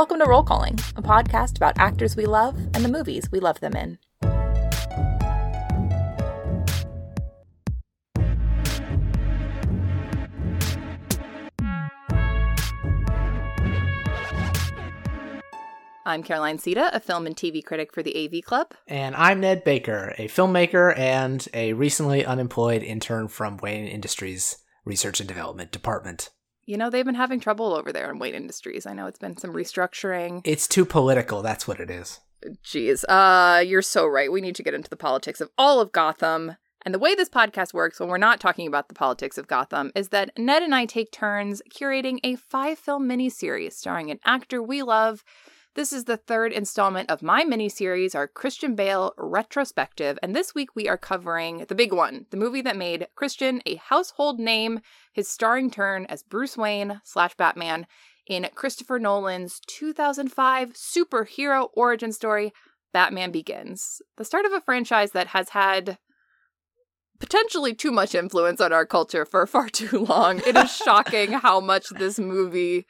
Welcome to Roll Calling, a podcast about actors we love and the movies we love them in. I'm Caroline Siede, a film and TV critic for the AV Club. And I'm Ned Baker, a filmmaker and a recently unemployed intern from Wayne Industries Research and Development Department. You know, they've been having trouble over there in Wayne Industries. I know it's been some restructuring. It's too political, that's what it is. Jeez, uh, you're so right. We need to get into the politics of all of Gotham. And the way this podcast works when we're not talking about the politics of Gotham is that Ned and I take turns curating a five film miniseries starring an actor we love this is the third installment of my mini series, our Christian Bale retrospective, and this week we are covering the big one, the movie that made Christian a household name, his starring turn as Bruce Wayne slash Batman in Christopher Nolan's 2005 superhero origin story, Batman Begins. The start of a franchise that has had potentially too much influence on our culture for far too long. It is shocking how much this movie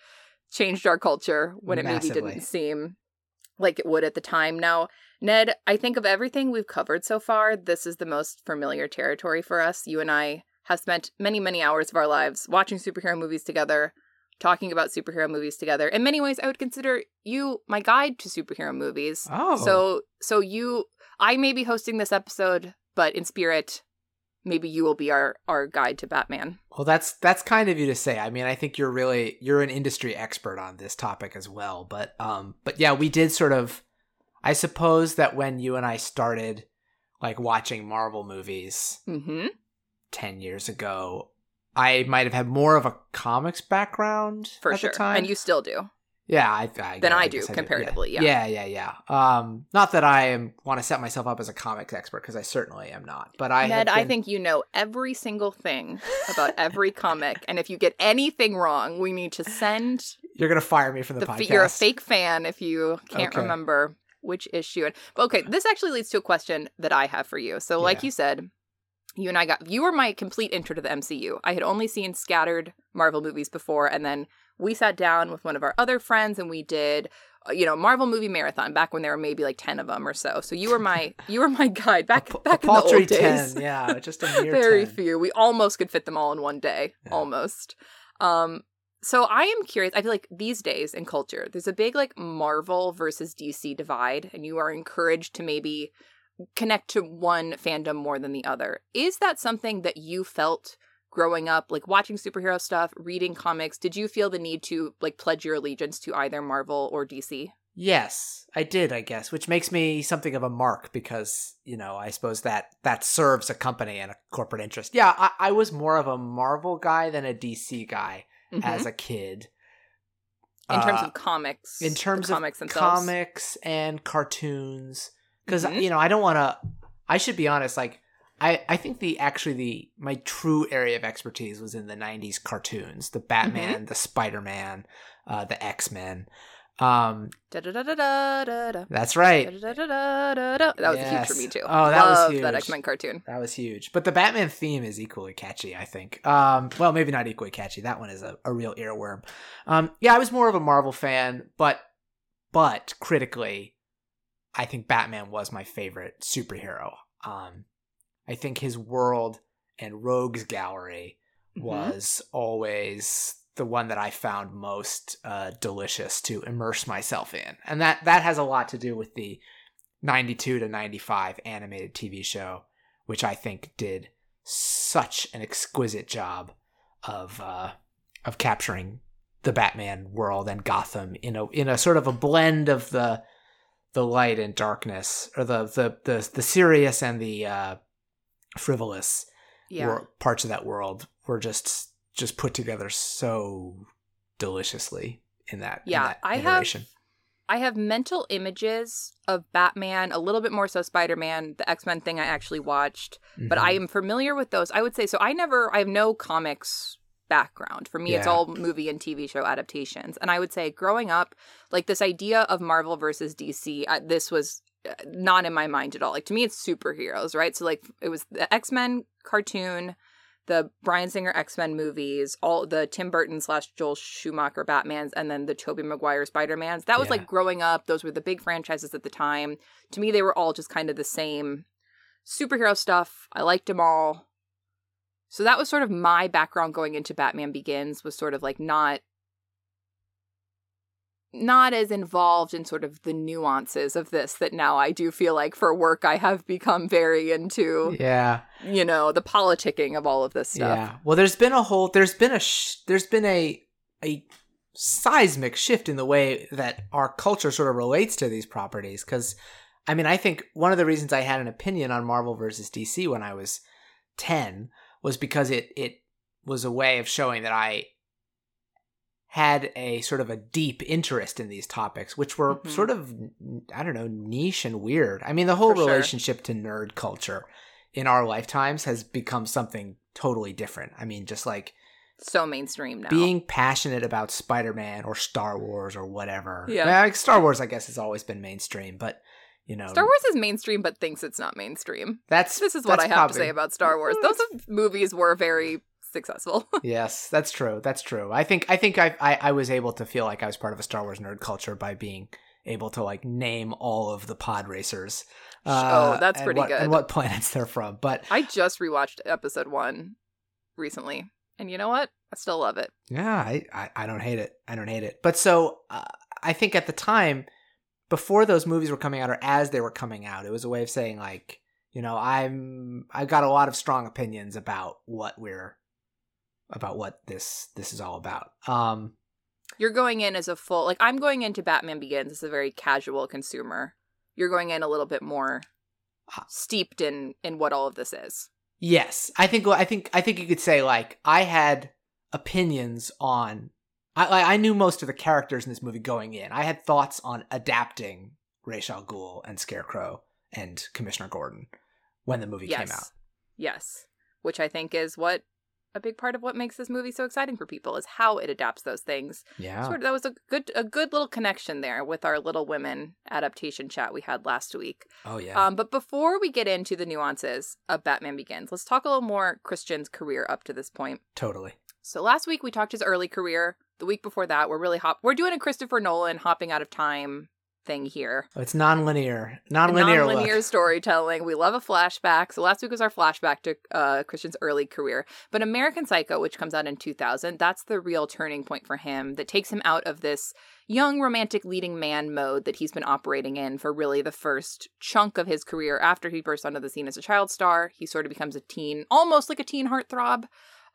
changed our culture when it Massively. maybe didn't seem like it would at the time. Now, Ned, I think of everything we've covered so far, this is the most familiar territory for us. You and I have spent many, many hours of our lives watching superhero movies together, talking about superhero movies together. In many ways, I would consider you my guide to superhero movies. Oh. So so you I may be hosting this episode, but in spirit, maybe you will be our our guide to Batman. Well, that's that's kind of you to say. I mean, I think you're really you're an industry expert on this topic as well. But um, but yeah, we did sort of. I suppose that when you and I started, like watching Marvel movies, mm-hmm. ten years ago, I might have had more of a comics background at the time. for sure, and you still do. Yeah, I, I than I, I do comparatively. Yeah. yeah, yeah, yeah. Um, not that I am want to set myself up as a comics expert because I certainly am not. But I, Ned, been... I think you know every single thing about every comic, and if you get anything wrong, we need to send. You're gonna fire me from the, the podcast. You're a fake fan if you can't okay. remember which issue. And okay, this actually leads to a question that I have for you. So, like yeah. you said, you and I got you were my complete intro to the MCU. I had only seen scattered Marvel movies before, and then we sat down with one of our other friends and we did uh, you know Marvel movie marathon back when there were maybe like 10 of them or so. So you were my you were my guide back a, back a in the old 10, days. Yeah, just a very 10. few. We almost could fit them all in one day, yeah. almost. Um so I am curious. I feel like these days in culture, there's a big like Marvel versus DC divide and you are encouraged to maybe connect to one fandom more than the other. Is that something that you felt growing up like watching superhero stuff reading comics did you feel the need to like pledge your allegiance to either marvel or dc yes i did i guess which makes me something of a mark because you know i suppose that that serves a company and a corporate interest yeah i, I was more of a marvel guy than a dc guy mm-hmm. as a kid in terms uh, of comics in terms of comics, comics and cartoons because mm-hmm. you know i don't want to i should be honest like I, I think the actually the my true area of expertise was in the 90s cartoons the batman mm-hmm. the spider-man uh, the x-men um, that's right. That was yes. huge for me too. Oh that was huge that x-men cartoon. That was huge. But the batman theme is equally catchy i think. Um, well maybe not equally catchy. That one is a, a real earworm. Um, yeah i was more of a marvel fan but but critically i think batman was my favorite superhero. Um, I think his world and Rogues Gallery mm-hmm. was always the one that I found most uh, delicious to immerse myself in, and that that has a lot to do with the '92 to '95 animated TV show, which I think did such an exquisite job of uh, of capturing the Batman world and Gotham in a in a sort of a blend of the the light and darkness, or the the the, the serious and the uh, frivolous yeah. parts of that world were just just put together so deliciously in that yeah in that i have i have mental images of batman a little bit more so spider-man the x-men thing i actually watched mm-hmm. but i am familiar with those i would say so i never i have no comics background for me yeah. it's all movie and tv show adaptations and i would say growing up like this idea of marvel versus dc I, this was Uh, not in my mind at all. Like to me, it's superheroes, right? So like it was the X Men cartoon, the Bryan Singer X Men movies, all the Tim Burton slash Joel Schumacher Batmans, and then the Tobey Maguire Spider Mans. That was Yeah. like growing up. Those were the big franchises at the time. To me, they were all just kind of the same superhero stuff. I liked them all. So that was sort of my background going into Batman Begins was sort of like not not as involved in sort of the nuances of this that now I do feel like for work I have become very into, Yeah. you know, the politicking of all of this stuff. Yeah. Well, there's been a whole there's been a sh- there's been a a seismic shift in the way that our culture sort of relates to these properties cuz I mean, I think one of the reasons I had an opinion on Marvel versus DC when I was 10 was because it it was a way of showing that I had a sort of a deep interest in these topics which were Mhm. sort of I don't know, niche and weird. I mean, the whole For sure. relationship to nerd culture in our lifetimes has become something totally different. I mean, just like So mainstream now. being passionate about Spider-Man or Star Wars or whatever. Yeah. Well, like Star Wars, I guess, has always been mainstream, but you know, Star Wars is mainstream but thinks it's not mainstream. That's This is what I have probably- to say about Star Wars. Those movies were very successful. yes, that's true. That's true. I think I think I, I I was able to feel like I was part of a Star Wars nerd culture by being able to like name all of the pod racers. Oh, that's and pretty what- good. And what planets they're from. But I just rewatched episode 1 recently. And you know what? I still love it. Yeah, I, I, I don't hate it. I don't hate it. But so uh, I think at the time, before those movies were coming out or as they were coming out, it was a way of saying like, you know, I'm I've got a lot of strong opinions about what we're about what this this is all about. Um, You're going in as a full like I'm going into Batman Begins as a very casual consumer. You're going in a little bit more Ah. steeped in in what all of this is. yes, I think I think I think you could say like I had opinions on. I I I knew most of the characters in this movie going in. I had thoughts on adapting Ra's al Ghul and Scarecrow and Commissioner Gordon when the movie yes. came out. Yes. Which I think is what a big part of what makes this movie so exciting for people is how it adapts those things. Yeah. Sort of that was a good a good little connection there with our Little Women adaptation chat we had last week. Oh yeah. Um, but before we get into the nuances of Batman Begins, let's talk a little more Christian's career up to this point. totally. So last week we talked his early career. The week before that, we're really hop. We're doing a Christopher Nolan hopping out of time thing here. Oh, it's nonlinear, nonlinear, Non-linear. look. Storytelling. We love a flashback. So last week was our flashback to uh, Christian's early career. But American Psycho, which comes out in 2000, that's the real turning point for him that takes him out of this young romantic leading man mode that he's been operating in for really the first chunk of his career. After he burst onto the scene as a child star, he sort of becomes a teen, almost like a teen heartthrob.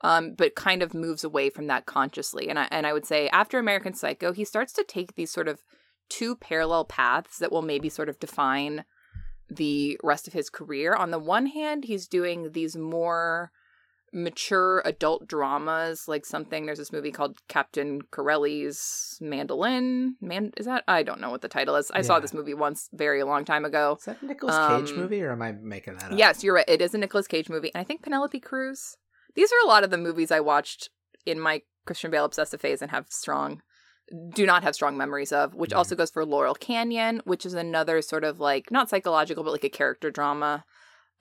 Um, but kind of moves away from that consciously. And I and I would say after American Psycho, he starts to take these sort of two parallel paths that will maybe sort of define the rest of his career. On the one hand, he's doing these more mature adult dramas, like something. There's this movie called Captain Corelli's Mandolin. Man, is that? I don't know what the title is. I saw this movie once, very long time ago. Is that a Nicolas Cage Um, movie, or am I making that up? Yes, you're right. It is a Nicolas Cage movie, and I think Penelope Cruz. These are a lot of the movies I watched in my Christian Bale obsessive phase and have strong, do not have strong memories of. Which Mhm. also goes for Laurel Canyon, which is another sort of like not psychological, but like a character drama.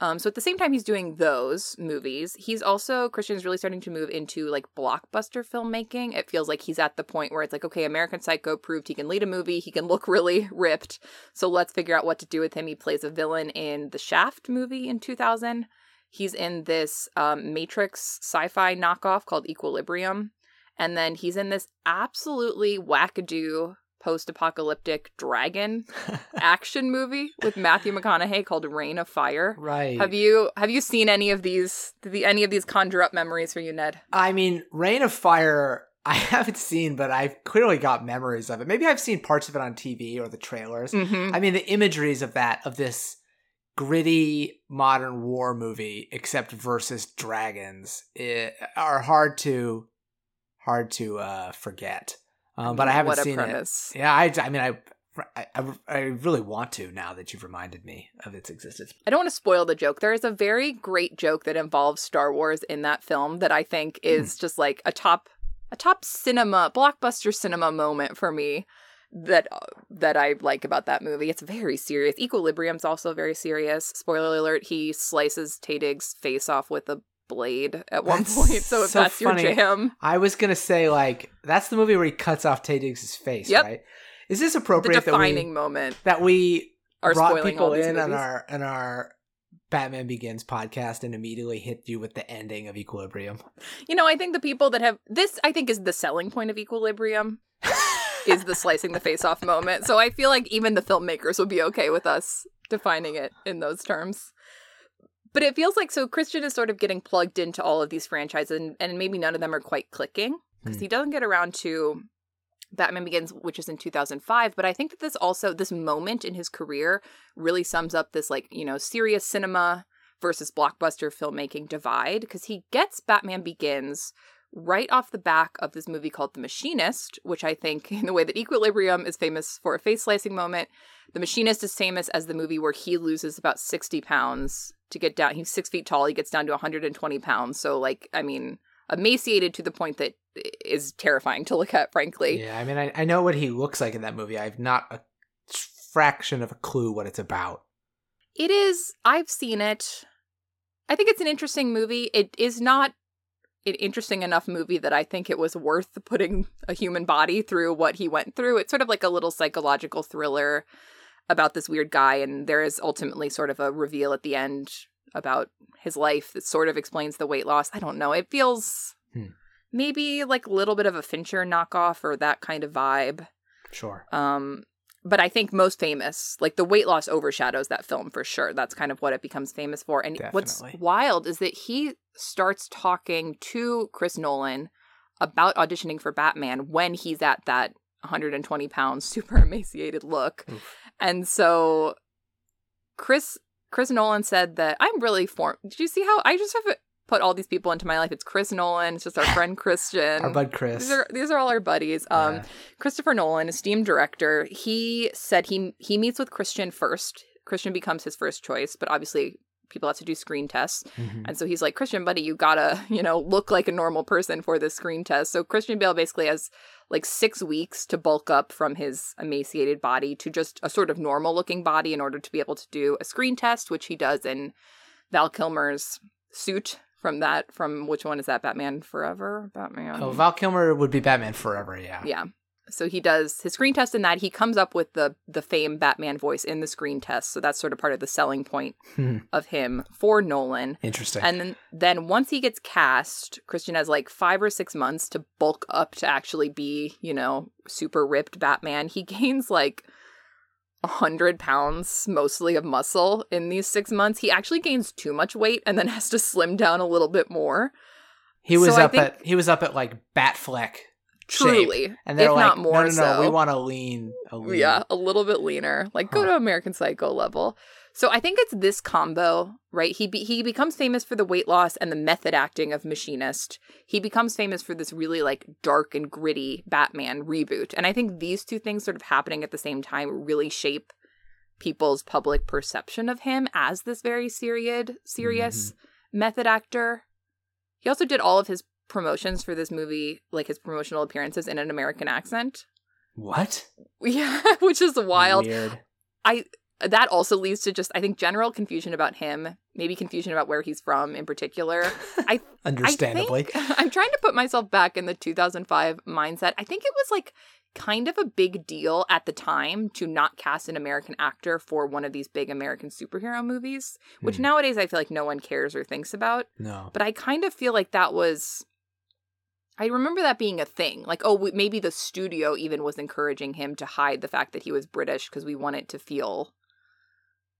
Um, so at the same time he's doing those movies, he's also Christian's really starting to move into like blockbuster filmmaking. It feels like he's at the point where it's like, okay, American Psycho proved he can lead a movie, he can look really ripped. So let's figure out what to do with him. He plays a villain in the Shaft movie in 2000. He's in this um, Matrix sci-fi knockoff called Equilibrium, and then he's in this absolutely wackadoo post-apocalyptic dragon action movie with Matthew McConaughey called Reign of Fire. right. Have you have you seen any of these? The, any of these conjure up memories for you, Ned? I mean, Reign of Fire. I haven't seen, but I've clearly got memories of it. Maybe I've seen parts of it on TV or the trailers. Mm-hmm. I mean, the imageries of that of this gritty modern war movie, except versus dragons, eh, are hard to hard to uh, forget. Um, but I haven't what a seen premise. it. Yeah, I, I mean, I, I, I really want to now that you've reminded me of its existence. I don't want to spoil the joke. There is a very great joke that involves Star Wars in that film that I think Hmm. is just like a top a top cinema blockbuster cinema moment for me that uh, that I like about that movie. It's very serious. Equilibrium's also very serious. Spoiler alert, he slices Taye Diggs' face off with a blade at one That's point. So if so that's funny. your jam, I was gonna say like that's the movie where he cuts off Taye Diggs' face, Yep. right? Is this the appropriate that defining we moment that we are brought spoiling people in on our on our Batman Begins podcast and immediately hit you with the ending of Equilibrium? You know, I think the people that have this, I think, is the selling point of Equilibrium. is the slicing the face off moment. So I feel like even the filmmakers would be okay with us defining it in those terms. But it feels like so Christian is sort of getting plugged into all of these franchises, and, and maybe none of them are quite clicking because Hmm. he doesn't get around to Batman Begins, which is in 2005. But I think that this also, this moment in his career really sums up this, like, you know, serious cinema versus blockbuster filmmaking divide because he gets Batman Begins right off the back of this movie called The Machinist, which I think, in the way that Equilibrium is famous for a face slicing moment, The Machinist is famous as the movie where he loses about 60 pounds to get down. He's six feet tall, he gets down to 120 pounds. So, like, I mean, emaciated to the point that is terrifying to look at, frankly. Yeah, I mean, I, I know what he looks like in that movie. I have not a fraction of a clue what it's about. It is. I've seen it. I think it's an interesting movie. It is not an interesting enough movie that I think it was worth putting a human body through what he went through. It's sort of like a little psychological thriller about this weird guy, and there is ultimately sort of a reveal at the end about his life that sort of explains the weight loss. I don't know. It feels Hmm. maybe like a little bit of a Fincher knockoff or that kind of vibe. Sure. Um, but I think most famous, like the weight loss overshadows that film for sure. That's kind of what it becomes famous for. And what's wild is that he starts talking to Chris Nolan about auditioning for Batman when he's at that 120 pounds, super emaciated look. Oof. And so Chris Chris Nolan said that I'm really form. Did you see how I just have put all these people into my life? It's Chris Nolan. It's just our friend Christian. Our bud Chris. These are these are all our buddies. Um, Yeah. Christopher Nolan, esteemed director, he said he he meets with Christian first. Christian becomes his first choice, but obviously people have to do screen tests. Mhm. And so he's like, Christian, buddy, you gotta, you know, look like a normal person for this screen test. So Christian Bale basically has like six weeks to bulk up from his emaciated body to just a sort of normal looking body in order to be able to do a screen test, which he does in Val Kilmer's suit from that, from which one is that? Batman Forever? Batman. Oh, Val Kilmer would be Batman forever. Yeah. Yeah. So he does his screen test in that. He comes up with the the fame Batman voice in the screen test. So that's sort of part of the selling point Hmm. of him for Nolan. Interesting. And then then once he gets cast, Christian has like 5 or 6 months to bulk up to actually be, you know, super ripped Batman. He gains like a hundred pounds mostly of muscle in these six months. He actually gains too much weight and then has to slim down a little bit more. he was so up think- at he was up at like Batfleck. Shape. Truly. And they're if like, not more no, no, no, so. we want to lean, a lean. Yeah, a little bit leaner. Like go to American Psycho level. So I think it's this combo, right? He be- he becomes famous for the weight loss and the method acting of Machinist. He becomes famous for this really like dark and gritty Batman reboot. And I think these two things sort of happening at the same time really shape people's public perception of him as this very serious mm-hmm. serious method actor. He also did all of his promotions for this movie, like his promotional appearances in an American accent. What? Yeah, which is wild. Weird. That also leads to just, I think, general confusion about him, maybe confusion about where he's from in particular. I Understandably. I I'm trying to put myself back in the 2005 mindset. I think it was like kind of a big deal at the time to not cast an American actor for one of these big American superhero movies, which Hmm. nowadays I feel like no one cares or thinks about. no. But I kind of feel like that was. I remember that being a thing. Like, oh, maybe the studio even was encouraging him to hide the fact that he was British because we want it to feel,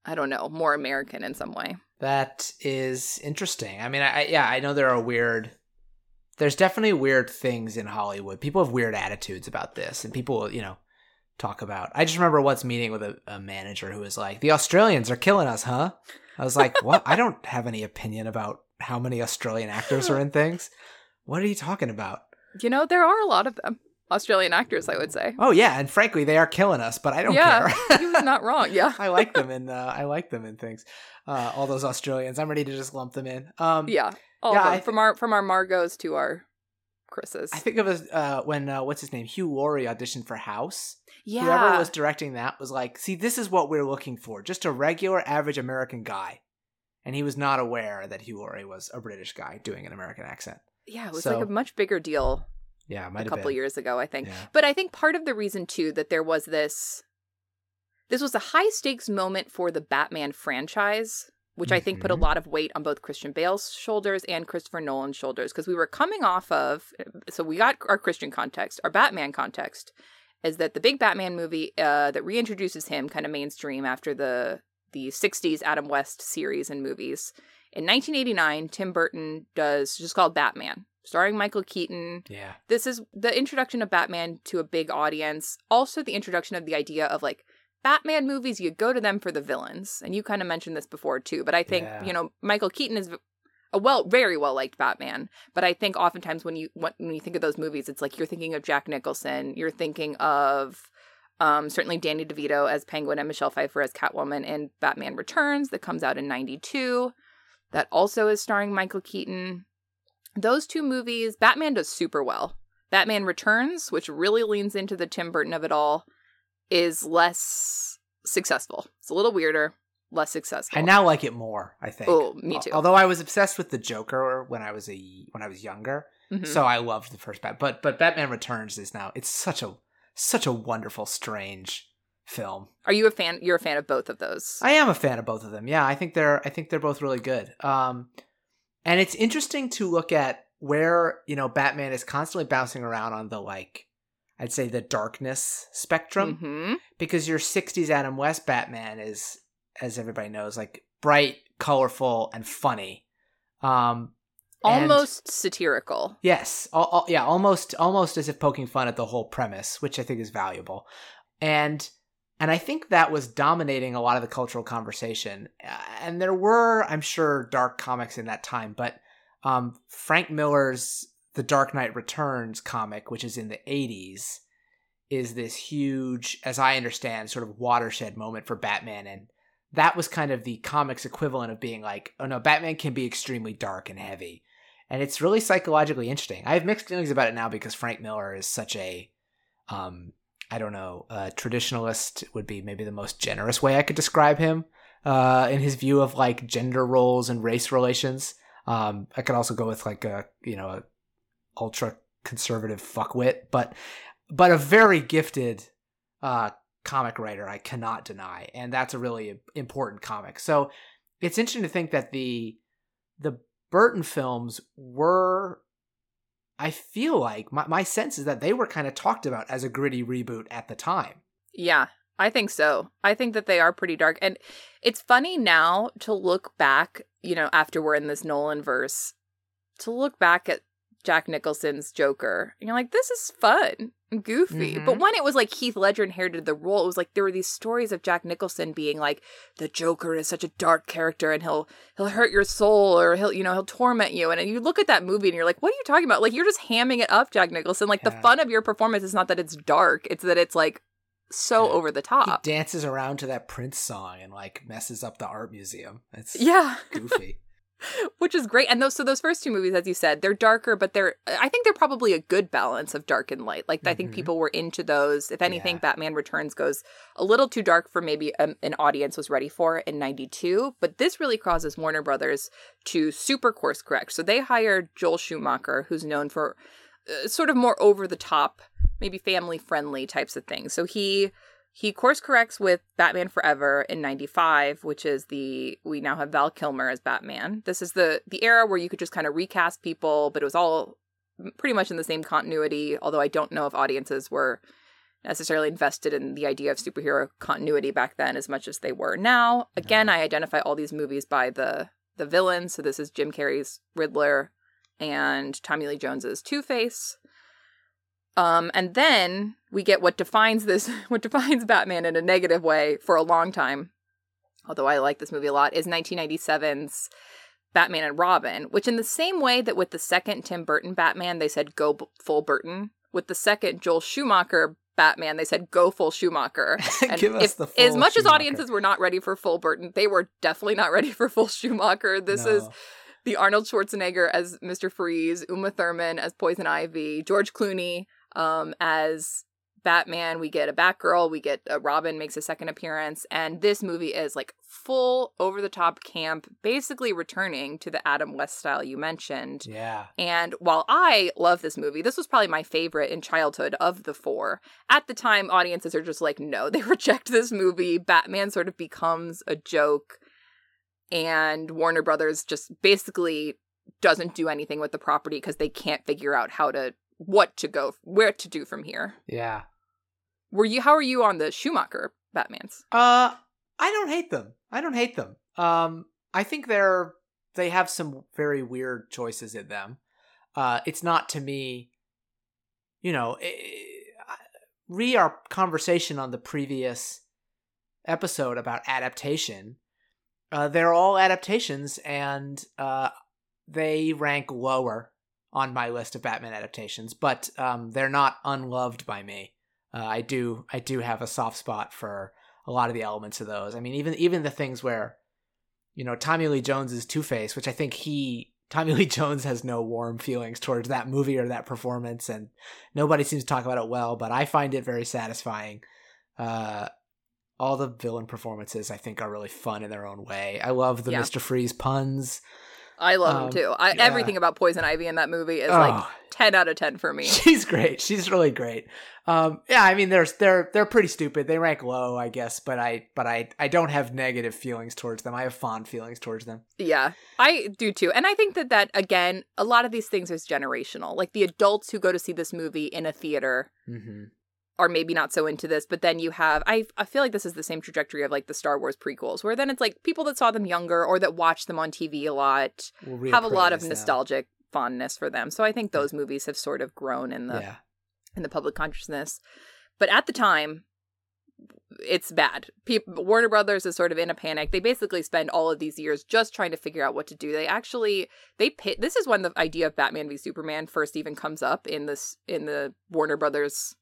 I don't know, more American in some way. That is interesting. I mean, I, I yeah, I know there are weird. There's definitely weird things in Hollywood. People have weird attitudes about this, and people, you know, talk about. I just remember once meeting with a, a manager who was like, "The Australians are killing us, huh?" I was like, "What? I don't have any opinion about how many Australian actors are in things. What are you talking about?" You know, there are a lot of them. Australian actors, I would say. Oh yeah, and frankly, they are killing us, but I don't yeah, care. he was not wrong. Yeah. I like them and uh, I like them in things. Uh, all those Australians, I'm ready to just lump them in. Um, Yeah. All Yeah, of them. I from our from our Margos to our Chris's. I think of uh, when uh, what's his name Hugh Laurie auditioned for House. yeah. Whoever was directing that was like, "See, this is what we're looking for—just a regular, average American guy." and he was not aware that Hugh Laurie was a British guy doing an American accent. Yeah, it was So- like a much bigger deal Yeah, a couple been. years ago, I think. Yeah. But I think part of the reason too that there was this this was a high stakes moment for the Batman franchise, which I think put a Mhm. lot of weight on both Christian Bale's shoulders and Christopher Nolan's shoulders because we were coming off of so we got our Christian context, our Batman context is that the big Batman movie uh, that reintroduces him kind of mainstream after the the 60s Adam West series and movies. In 1989, Tim Burton does just called Batman, starring Michael Keaton, Yeah. this is the introduction of Batman to a big audience. Also, the introduction of the idea of like Batman movies, you go to them for the villains. And you kind of mentioned this before too, but I think, Yeah. you know, Michael Keaton is a well, very well liked Batman. But I think oftentimes when you when you think of those movies, it's like you're thinking of Jack Nicholson, you're thinking of um, certainly Danny DeVito as Penguin and Michelle Pfeiffer as Catwoman in Batman Returns that comes out in 92. That also is starring Michael Keaton. Those two movies, Batman does super well. Batman Returns, which really leans into the Tim Burton of it all, is less successful. It's a little weirder, less successful. I now like it more. I think. Oh, me too. Although I was obsessed with the Joker when I was a when I was younger, Mhm. so I loved the first Bat. But but Batman Returns is now it's such a such a wonderful, strange film. Are you a fan? You're a fan of both of those. I am a fan of both of them. Yeah, I think they're I think they're both really good. Um, and it's interesting to look at where you know Batman is constantly bouncing around on the like, I'd say the darkness spectrum hmm because your '60s Adam West Batman is, as everybody knows, like bright, colorful, and funny. Um, and- Almost satirical. Yes, al- al- yeah, almost almost as if poking fun at the whole premise, which I think is valuable, and and I think that was dominating a lot of the cultural conversation. Uh, And there were, I'm sure, dark comics in that time, but um, Frank Miller's The Dark Knight Returns comic, which is in the 80s, is this huge, as I understand, sort of watershed moment for Batman, and that was kind of the comics equivalent of being like, oh no, Batman can be extremely dark and heavy and it's really psychologically interesting. I have mixed feelings about it now because Frank Miller is such a, um, I don't know, a traditionalist would be maybe the most generous way I could describe him, uh, in his view of like gender roles and race relations. Um, I could also go with like a, you know, a ultra conservative fuckwit, but, but a very gifted, uh, comic writer. I cannot deny, and that's a really important comic. So it's interesting to think that the, the Burton films were I feel like my, my sense is that they were kind of talked about as a gritty reboot at the time. Yeah, I think so. I think that they are pretty dark. And it's funny now to look back, you know, after we're in this Nolan verse, to look back at Jack Nicholson's Joker. And you're like, this is fun goofy. Mhm. But when it was like Heath Ledger inherited the role, it was like there were these stories of Jack Nicholson being like, the Joker is such a dark character and he'll he'll hurt your soul or he'll, you know, he'll torment you. And you look at that movie and you're like, what are you talking about? Like you're just hamming it up, Jack Nicholson. Like the fun of your performance is not that it's dark, it's that it's like so Yeah. over the top. He dances around to that Prince song and like messes up the art museum. It's Yeah, goofy. Which is great. And those so those first two movies, as you said, they're darker, but they're I think they're probably a good balance of dark and light. Like I think Mhm. people were into those. If anything, Yeah. Batman Returns goes a little too dark for maybe um, an audience was ready for in '92. But this really causes Warner Brothers to super course correct. So they hired Joel Schumacher, who's known for uh, sort of more over the top, maybe family friendly types of things. So he he course corrects with Batman Forever in 95, which is the we now have Val Kilmer as Batman. This is the the era where you could just kind of recast people, but it was all pretty much in the same continuity, although I don't know if audiences were necessarily invested in the idea of superhero continuity back then as much as they were now. Again, I identify all these movies by the the villains. So this is Jim Carrey's Riddler and Tommy Lee Jones's Two-Face. Um, and then we get what defines this, what defines Batman in a negative way for a long time. Although I like this movie a lot, is 1997's Batman and Robin, which in the same way that with the second Tim Burton Batman, they said go b- full Burton. With the second Joel Schumacher Batman, they said go full Schumacher. And Give us if, the full as much as audiences were not ready for full Burton, they were definitely not ready for full Schumacher. This is the Arnold Schwarzenegger as Mr. Freeze, Uma Thurman as Poison Ivy, George Clooney um, as Batman, we get a Batgirl, we get a Robin makes a second appearance, and this movie is like full over the top camp, basically returning to the Adam West style you mentioned. Yeah. And while I love this movie, this was probably my favorite in childhood of the four. At the time, audiences are just like, no, they reject this movie. Batman sort of becomes a joke, and Warner Brothers just basically doesn't do anything with the property because they can't figure out how to what to go where to do from here. Yeah. Were you how are you on the Schumacher Batmans? Uh I don't hate them. I don't hate them. Um I think they're they have some very weird choices in them. Uh it's not to me you know, eh, re our conversation on the previous episode about adaptation. Uh they're all adaptations and uh they rank lower on my list of Batman adaptations, but um, they're not unloved by me. Uh, I do I do have a soft spot for a lot of the elements of those. I mean, even even the things where, you know, Tommy Lee Jones's Two Face, which I think he Tommy Lee Jones has no warm feelings towards that movie or that performance, and nobody seems to talk about it well. But I find it very satisfying. Uh, all the villain performances I think are really fun in their own way. I love the Yeah. Mister Freeze puns. I love Um, him too. I, yeah. Everything about Poison Ivy in that movie is like Oh. ten out of ten for me. She's great. She's really great. Um, yeah, I mean, there's they're they're pretty stupid. They rank low, I guess, but I but I I don't have negative feelings towards them. I have fond feelings towards them. Yeah, I do too. And I think that that again, a lot of these things is generational. Like the adults who go to see this movie in a theater Mm-hmm. Are maybe not so into this, but then you have I I feel like this is the same trajectory of like the Star Wars prequels, where then it's like people that saw them younger or that watched them on TV a lot have a lot of nostalgic fondness for them. So I think those movies have sort of grown in the Yeah, in the public consciousness. But at the time, it's bad. People, Warner Brothers is sort of in a panic. They basically spend all of these years just trying to figure out what to do. They actually they pit. This is when the idea of Batman v Superman first even comes up in this in the Warner Brothers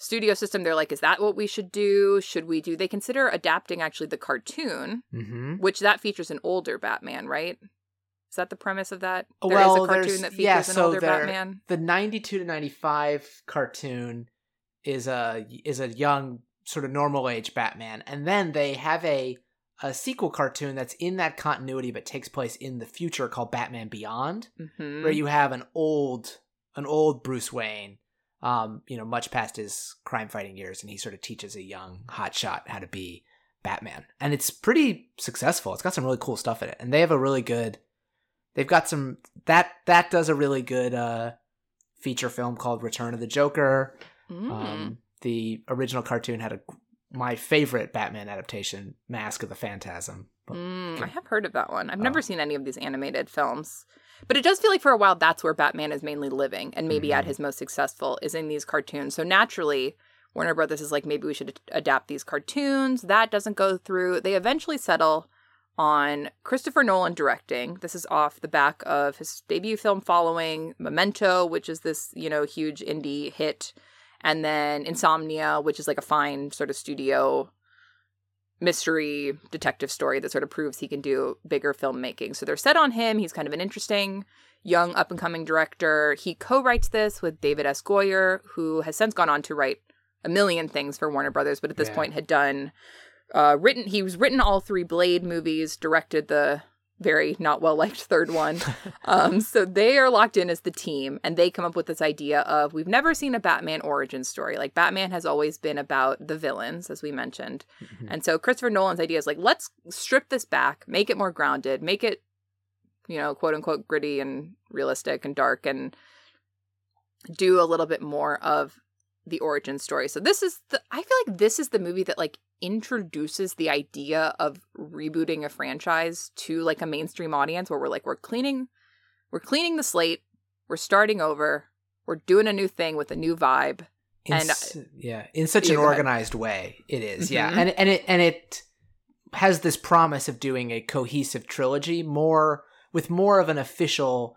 studio system. They're like, is that what we should do? Should we do? They consider adapting actually the cartoon, mm-hmm. which that features an older Batman, right? Is that the premise of that? There is well, a cartoon that features yeah. an So older there, Batman. the '92 to '95 cartoon is a is a young sort of normal age Batman, and then they have a a sequel cartoon that's in that continuity but takes place in the future called Batman Beyond. Mhm. where you have an old an old Bruce Wayne, um, you know, much past his crime fighting years, and he sort of teaches a young hotshot how to be Batman, and it's pretty successful. It's got some really cool stuff in it, and they have a really good. They've got some that that does a really good uh, feature film called Return of the Joker. Mm. Um, the original cartoon had a my favorite Batman adaptation, Mask of the Phantasm. Mm, I have heard of that one. I've never Oh. seen any of these animated films. But it does feel like for a while that's where Batman is mainly living and maybe at Mhm. his most successful is in these cartoons. So naturally, Warner Brothers is like, maybe we should adapt these cartoons. That doesn't go through. They eventually settle on Christopher Nolan directing. This is off the back of his debut film following Memento, which is this, you know, huge indie hit. And then Insomnia, which is like a fine sort of studio mystery detective story that sort of proves he can do bigger filmmaking. So they're set on him. He's kind of an interesting young up and coming director. He co-writes this with David S. Goyer, who has since gone on to write a million things for Warner Brothers, but at this Yeah. point had done uh written he was written all three Blade movies, directed the very not well liked third one. um so they are locked in as the team and they come up with this idea of we've never seen a Batman origin story. Like Batman has always been about the villains as we mentioned. Mhm. And so Christopher Nolan's idea is like, let's strip this back, make it more grounded, make it, you know, quote unquote gritty and realistic and dark and do a little bit more of the origin story. So this is the I feel like this is the movie that like introduces the idea of rebooting a franchise to like a mainstream audience where we're like we're cleaning we're cleaning the slate, we're starting over, we're doing a new thing with a new vibe. in And- yeah in such an go ahead. organized way it is, yeah Mhm. and and it and it has this promise of doing a cohesive trilogy more with more of an official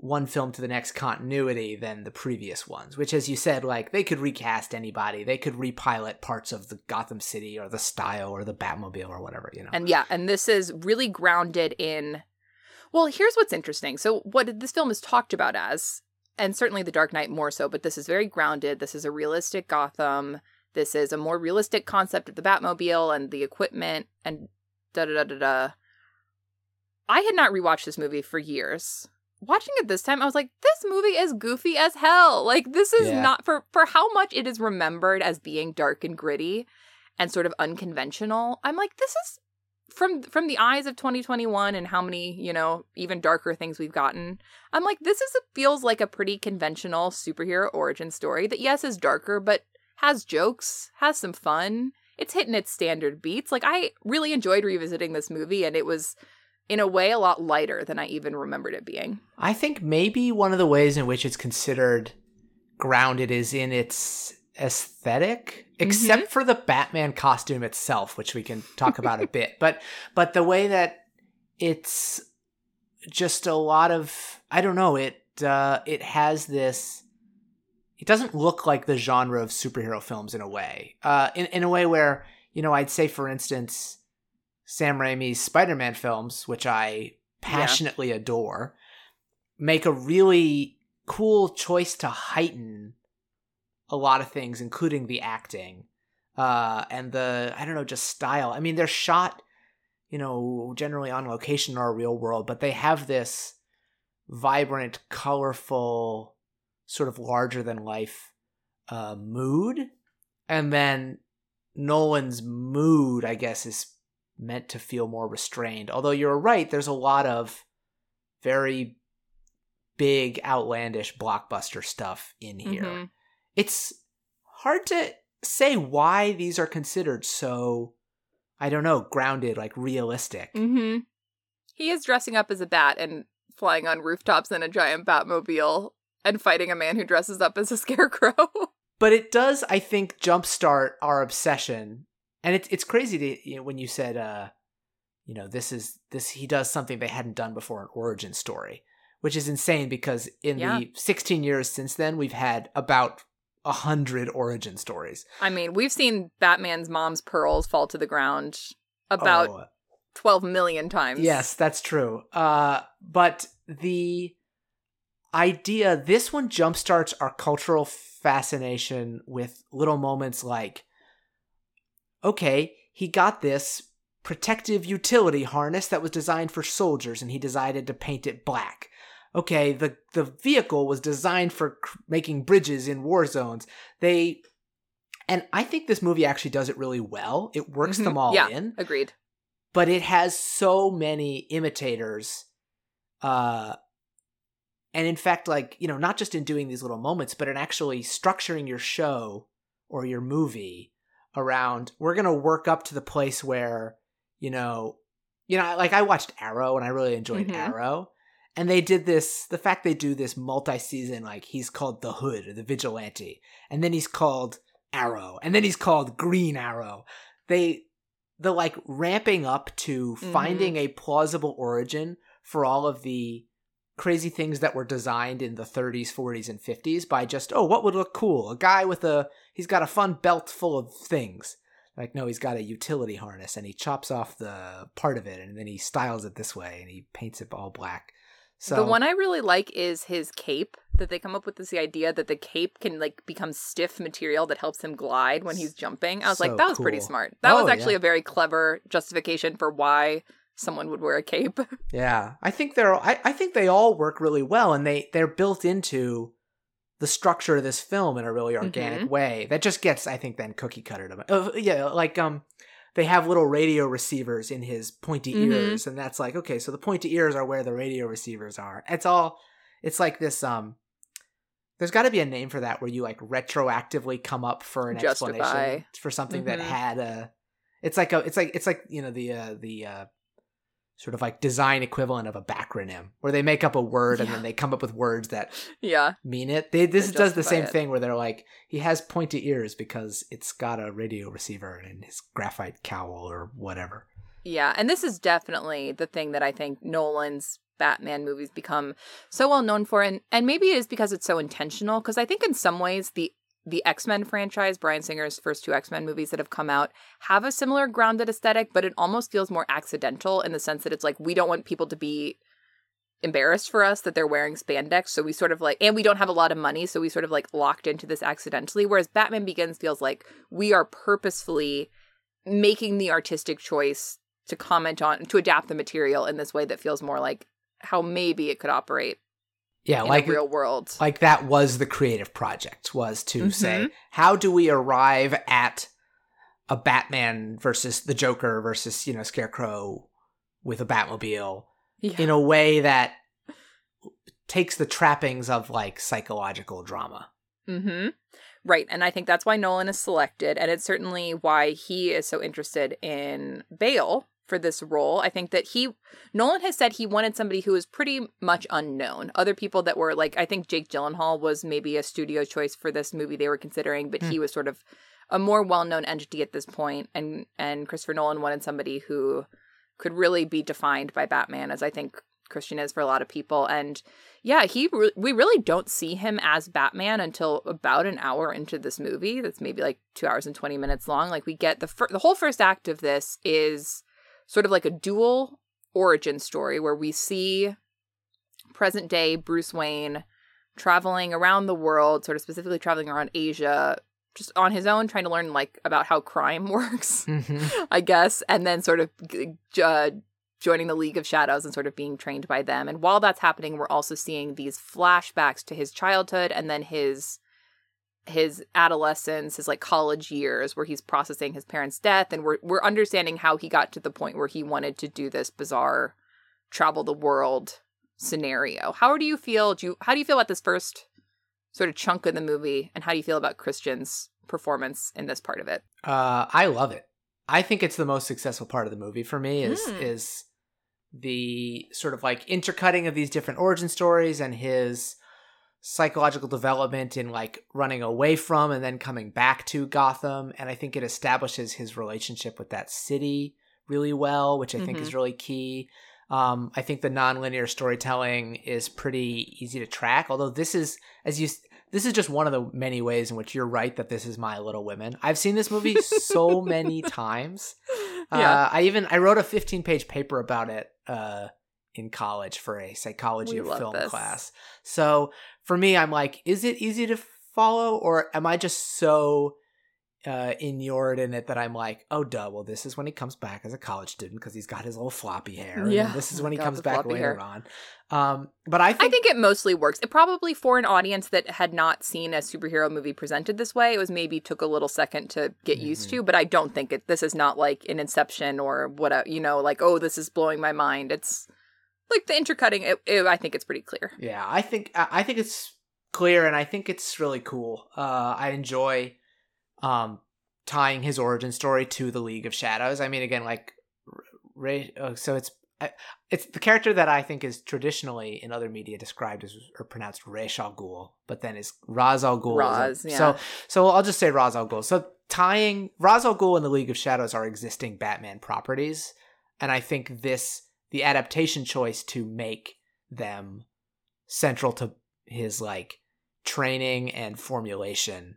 one film to the next continuity than the previous ones which as you said like they could recast anybody they could repilot parts of the gotham city or the style or the batmobile or whatever you know And yeah, and this is really grounded in. Well, here's what's interesting. So, what this film is talked about as, and certainly The Dark Knight more so, but this is very grounded. This is a realistic Gotham. This is a more realistic concept of the Batmobile and the equipment and da da da da da. I had not rewatched this movie for years. Watching it this time, I was like, this movie is goofy as hell. Like this is Yeah. not for for how much it is remembered as being dark and gritty and sort of unconventional. I'm like, this is from from the eyes of 2021 and how many, you know, even darker things we've gotten. I'm like, this is a, feels like a pretty conventional superhero origin story that yes is darker, but has jokes, has some fun. It's hitting its standard beats. Like I really enjoyed revisiting this movie, and it was in a way a lot lighter than I even remembered it being. I think maybe one of the ways in which it's considered grounded is in its aesthetic except for the Batman costume itself which we can talk about a bit. But but the way that it's just a lot of I don't know it uh it has this it doesn't look like the genre of superhero films in a way. Uh in in a way where you know I'd say for instance Sam Raimi's Spider-Man films which I passionately adore make a really cool choice to heighten a lot of things, including the acting uh, and the I don't know, just style. I mean, they're shot, you know, generally on location in our real world, but they have this vibrant, colorful, sort of larger than life uh, mood, and then Nolan's mood, I guess, is meant to feel more restrained. Although you're right, there's a lot of very big, outlandish blockbuster stuff in here. Mhm. It's hard to say why these are considered so, I don't know, grounded, like realistic. Mm-hmm. He is dressing up as a bat and flying on rooftops in a giant Batmobile and fighting a man who dresses up as a scarecrow. But it does, I think, jumpstart our obsession. And it's it's crazy to you know, when you said, uh, you know, this is this he does something they hadn't done before, an origin story, which is insane because in Yeah. the 16 years since then, we've had about a hundred origin stories. I mean, we've seen Batman's mom's pearls fall to the ground about Oh, 12 million times. Yes, that's true. Uh, but the idea, this one jumpstarts our cultural fascination with little moments like, okay, he got this protective utility harness that was designed for soldiers and he decided to paint it black. Okay, the, the vehicle was designed for cr- making bridges in war zones. They, and I think this movie actually does it really well. It works Mhm. them all Yeah. in Agreed. but it has so many imitators uh and in fact like you know not just in doing these little moments but in actually structuring your show or your movie around we're going to work up to the place where you know you know like i watched arrow and i really enjoyed Mhm. arrow and they did this the fact they do this multi-season like he's called the hood or the vigilante and then he's called arrow and then he's called green arrow they the like ramping up to Mhm. finding a plausible origin for all of the crazy things that were designed in the 30s 40s and 50s by just oh what would look cool a guy with a he's got a fun belt full of things like no he's got a utility harness and he chops off the part of it and then he styles it this way and he paints it all black so the one I really like is his cape. That they come up with this idea that the cape can like become stiff material that helps him glide when he's jumping. I was So like, that was pretty smart. That Oh, was actually yeah. a very clever justification for why someone would wear a cape. Yeah, I think they're. I, I think they all work really well, and they they're built into the structure of this film in a really organic Mhm. way. That just gets, I think, then cookie cutter to. Uh, yeah, like um, they have little radio receivers in his pointy Mhm. ears, and that's like okay, so the pointy ears are where the radio receivers are. It's all. It's like this. Um, there's got to be a name for that where you like retroactively come up for an Justify. explanation for something that Mhm. had a. It's like a. It's like it's like you know the uh, the. uh sort of like design equivalent of a backronym where they make up a word and Yeah. then they come up with words that yeah. mean it. They, this does the same it. thing where they're like, he has pointy ears because it's got a radio receiver in his graphite cowl or whatever. Yeah, and this is definitely the thing that I think Nolan's Batman movies become so well known for and and maybe it is because it's so intentional because I think in some ways the the X-Men franchise, Bryan Singer's first two X-Men movies that have come out, have a similar grounded aesthetic, but it almost feels more accidental in the sense that it's like we don't want people to be embarrassed for us that they're wearing spandex. So we sort of like and we don't have a lot of money so we sort of like locked into this accidentally. Whereas batman begins feels like we are purposefully making the artistic choice to comment on to adapt the material in this way that feels more like how maybe it could operate yeah, like real world. like that was the creative project was to Mhm. say how do we arrive at a Batman versus the Joker versus you know Scarecrow with a Batmobile yeah. in a way that takes the trappings of like psychological drama. Mm-hmm. Right. And I think that's why Nolan is selected. And it's certainly why he is so interested in Bale for this role. I think that he, Nolan has said he wanted somebody who was pretty much unknown. Other people that were like, I think Jake Gyllenhaal was maybe a studio choice for this movie they were considering, but Hmm. he was sort of a more well-known entity at this point and and Christopher Nolan wanted somebody who could really be defined by Batman as I think Christian is for a lot of people and yeah, he re- we really don't see him as Batman until about an hour into this movie. That's maybe like 2 hours and 20 minutes long. Like we get the fir- the whole first act of this is sort of like a dual origin story where we see present day Bruce Wayne traveling around the world, sort of specifically traveling around Asia just on his own trying to learn like about how crime works. Mm-hmm. I guess, and then sort of uh, joining the League of Shadows and sort of being trained by them. And while that's happening, we're also seeing these flashbacks to his childhood and then his his adolescence, his like college years, where he's processing his parents' death, and we're we're understanding how he got to the point where he wanted to do this bizarre travel the world scenario. How do you feel? Do you how do you feel about this first sort of chunk of the movie, and how do you feel about Christian's performance in this part of it? Uh, I love it. I think it's the most successful part of the movie for me is Hmm. is the sort of like intercutting of these different origin stories and his psychological development in like running away from and then coming back to Gotham and I think it establishes his relationship with that city really well, which I think is really key. Um, I think the nonlinear storytelling is pretty easy to track, although this is as you this is just one of the many ways in which you're right that this is My Little Women. I've seen this movie so many times. Uh, I even I wrote a 15 page paper about it uh, in college for a psychology We of film this. class. So for me, I'm like, is it easy to follow, or am I just so uh, inured in it that I'm like, oh, duh. Well, this is when he comes back as a college student because he's got his little floppy hair. and Yeah. this is when he comes back later hair. on. Um, but I think, I think it mostly works. It probably for an audience that had not seen a superhero movie presented this way, it was maybe took a little second to get used Mm-hmm. to. But I don't think it. This is not like an Inception or what a you know like oh this is blowing my mind. It's like the intercutting. It, it, I think it's pretty clear. Yeah, I think I think it's clear, and I think it's really cool. Uh, I enjoy um, tying his origin story to the League of Shadows. I mean, again, like Ray. Uh, so it's I, it's the character that I think is traditionally in other media described as or pronounced Ra's al Ghul, but then is Ra's al Ghul. Raz, yeah. So so I'll just say Ra's al Ghul. So tying Ra's al Ghul and the League of Shadows are existing Batman properties, and I think this the adaptation choice to make them central to his like training and formulation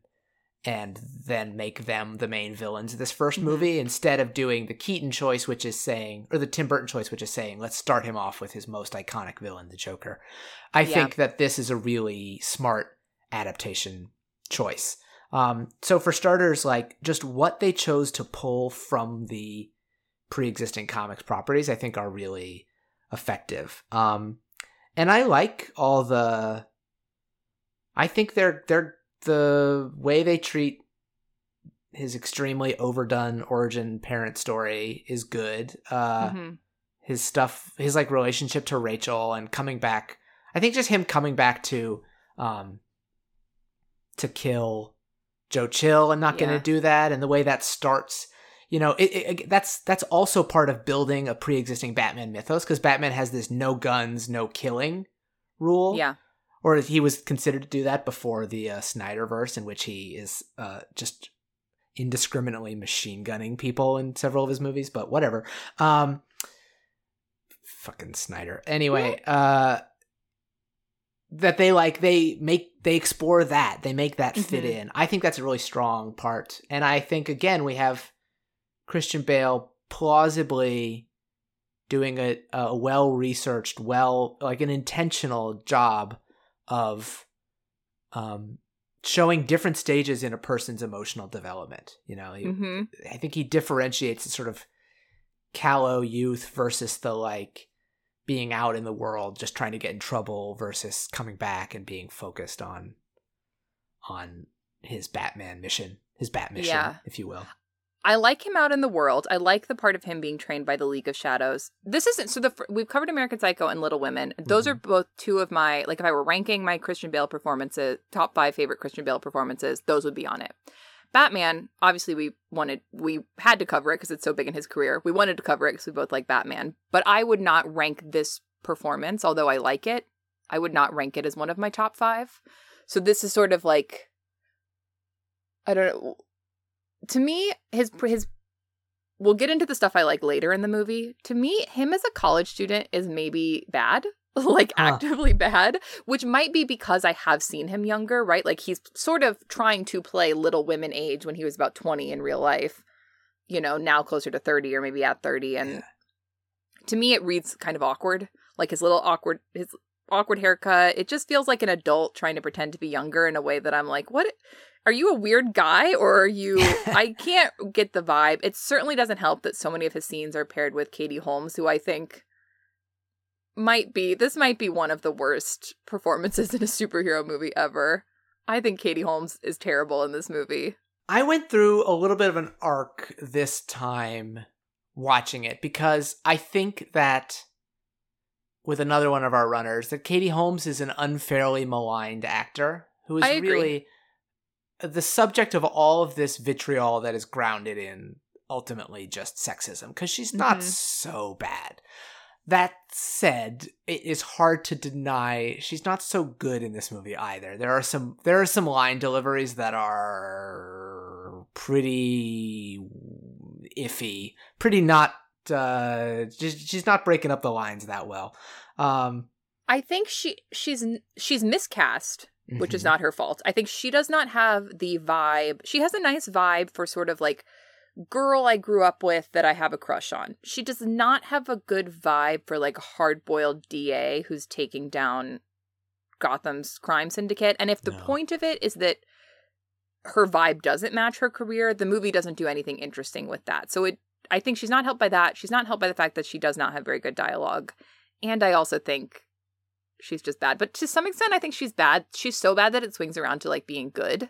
and then make them the main villains of this 1st Mhm. movie instead of doing the Keaton choice which is saying or the Tim Burton choice which is saying let's start him off with his most iconic villain the Joker. I Yeah. think that this is a really smart adaptation choice. Um so for starters like just what they chose to pull from the pre-existing comics properties I think are really effective. Um and I like all the I think they're they're the way they treat his extremely overdone origin parent story is good. Uh Mhm. his stuff his like relationship to Rachel and coming back I think just him coming back to um to kill Joe Chill and not gonna do that and the way that starts you know it, it, that's that's also part of building a pre-existing Batman mythos cuz Batman has this no guns no killing rule Yeah. or he was considered to do that before the uh, Snyderverse, in which he is uh, just indiscriminately machine gunning people in several of his movies. But whatever. Um, fucking Snyder. Anyway, uh, that they like they make they explore that they make that fit Mhm. in. I think that's a really strong part, and I think again we have Christian Bale plausibly doing a, a well researched, well like an intentional job of um showing different stages in a person's emotional development. You know, he, hmm I think he differentiates the sort of callow youth versus the like being out in the world just trying to get in trouble versus coming back and being focused on on his Batman mission, his Bat mission, Yeah. if you will. I like him out in the world. I like the part of him being trained by the League of Shadows. This isn't so. The we've covered American Psycho and Little Women. Those are mm-hmm. both two of my like. If I were ranking my Christian Bale performances, top five favorite Christian Bale performances, those would be on it. Batman, obviously, we wanted we had to cover it because it's so big in his career. We wanted to cover it because we both like Batman. But I would not rank this performance, although I like it. I would not rank it as one of my top five. So this is sort of like I don't know. To me, his his we'll get into the stuff I like later in the movie. To me, him as a college student is maybe bad, like Huh. actively bad, which might be because I have seen him younger, right? Like he's sort of trying to play Little Women age when he was about 20 in real life. You know, now closer to 30 or maybe at 30 and Yeah. to me it reads kind of awkward. Like his little awkward his awkward haircut. It just feels like an adult trying to pretend to be younger in a way that I'm like, what are you a weird guy or are you I can't get the vibe. It certainly doesn't help that so many of his scenes are paired with Katie Holmes, who I think might be this might be one of the worst performances in a superhero movie ever. I think Katie Holmes is terrible in this movie. I went through a little bit of an arc this time watching it because I think that with another one of our runners that Katie Holmes is an unfairly maligned actor who is really the subject of all of this vitriol that is grounded in ultimately just sexism because she's not Mhm. so bad. That said, it is hard to deny she's not so good in this movie either. There are some there are some line deliveries that are pretty iffy, pretty not uh she's not breaking up the lines that well. Um I think she she's she's miscast, which is mhm. not her fault. I think she does not have the vibe. She has a nice vibe for sort of like girl I grew up with that I have a crush on. She does not have a good vibe for like a hard-boiled DA who's taking down Gotham's crime syndicate. And if the No. point of it is that her vibe doesn't match her career, the movie doesn't do anything interesting with that. So it I think she's not helped by that. She's not helped by the fact that she does not have very good dialogue. And I also think she's just bad. But to some extent, I think she's bad. She's so bad that it swings around to like being good.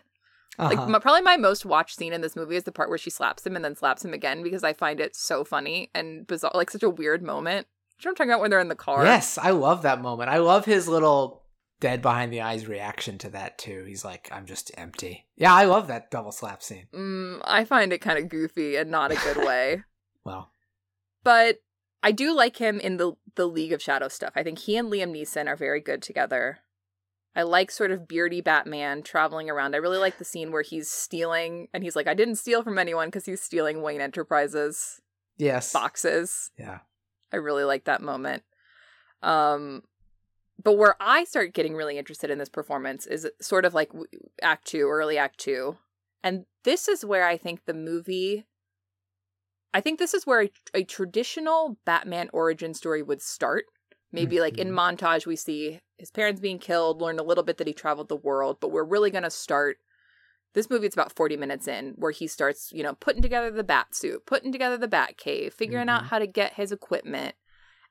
Like Uh-huh. my, probably my most watched scene in this movie is the part where she slaps him and then slaps him again because I find it so funny and bizarre, like such a weird moment. Do you know what I'm talking about when they're in the car? Yes, I love that moment. I love his little dead behind the eyes reaction to that too. He's like, "I'm just empty." Yeah, I love that double slap scene. Mm, I find it kind of goofy and not a good way. Well, but I do like him in the the League of Shadow stuff. I think he and Liam Neeson are very good together. I like sort of beardy Batman traveling around. I really like the scene where he's stealing and he's like, I didn't steal from anyone because he's stealing Wayne Enterprises yes, boxes. yeah, I really like that moment. Um, but where I start getting really interested in this performance is sort of like Act Two, early Act Two, and this is where I think the movie. I think this is where a, a traditional Batman origin story would start. Maybe like in montage, we see his parents being killed, learn a little bit that he traveled the world, but we're really going to start. This movie, it's about 40 minutes in, where he starts, you know, putting together the bat suit, putting together the bat cave, figuring out Mhm. how to get his equipment.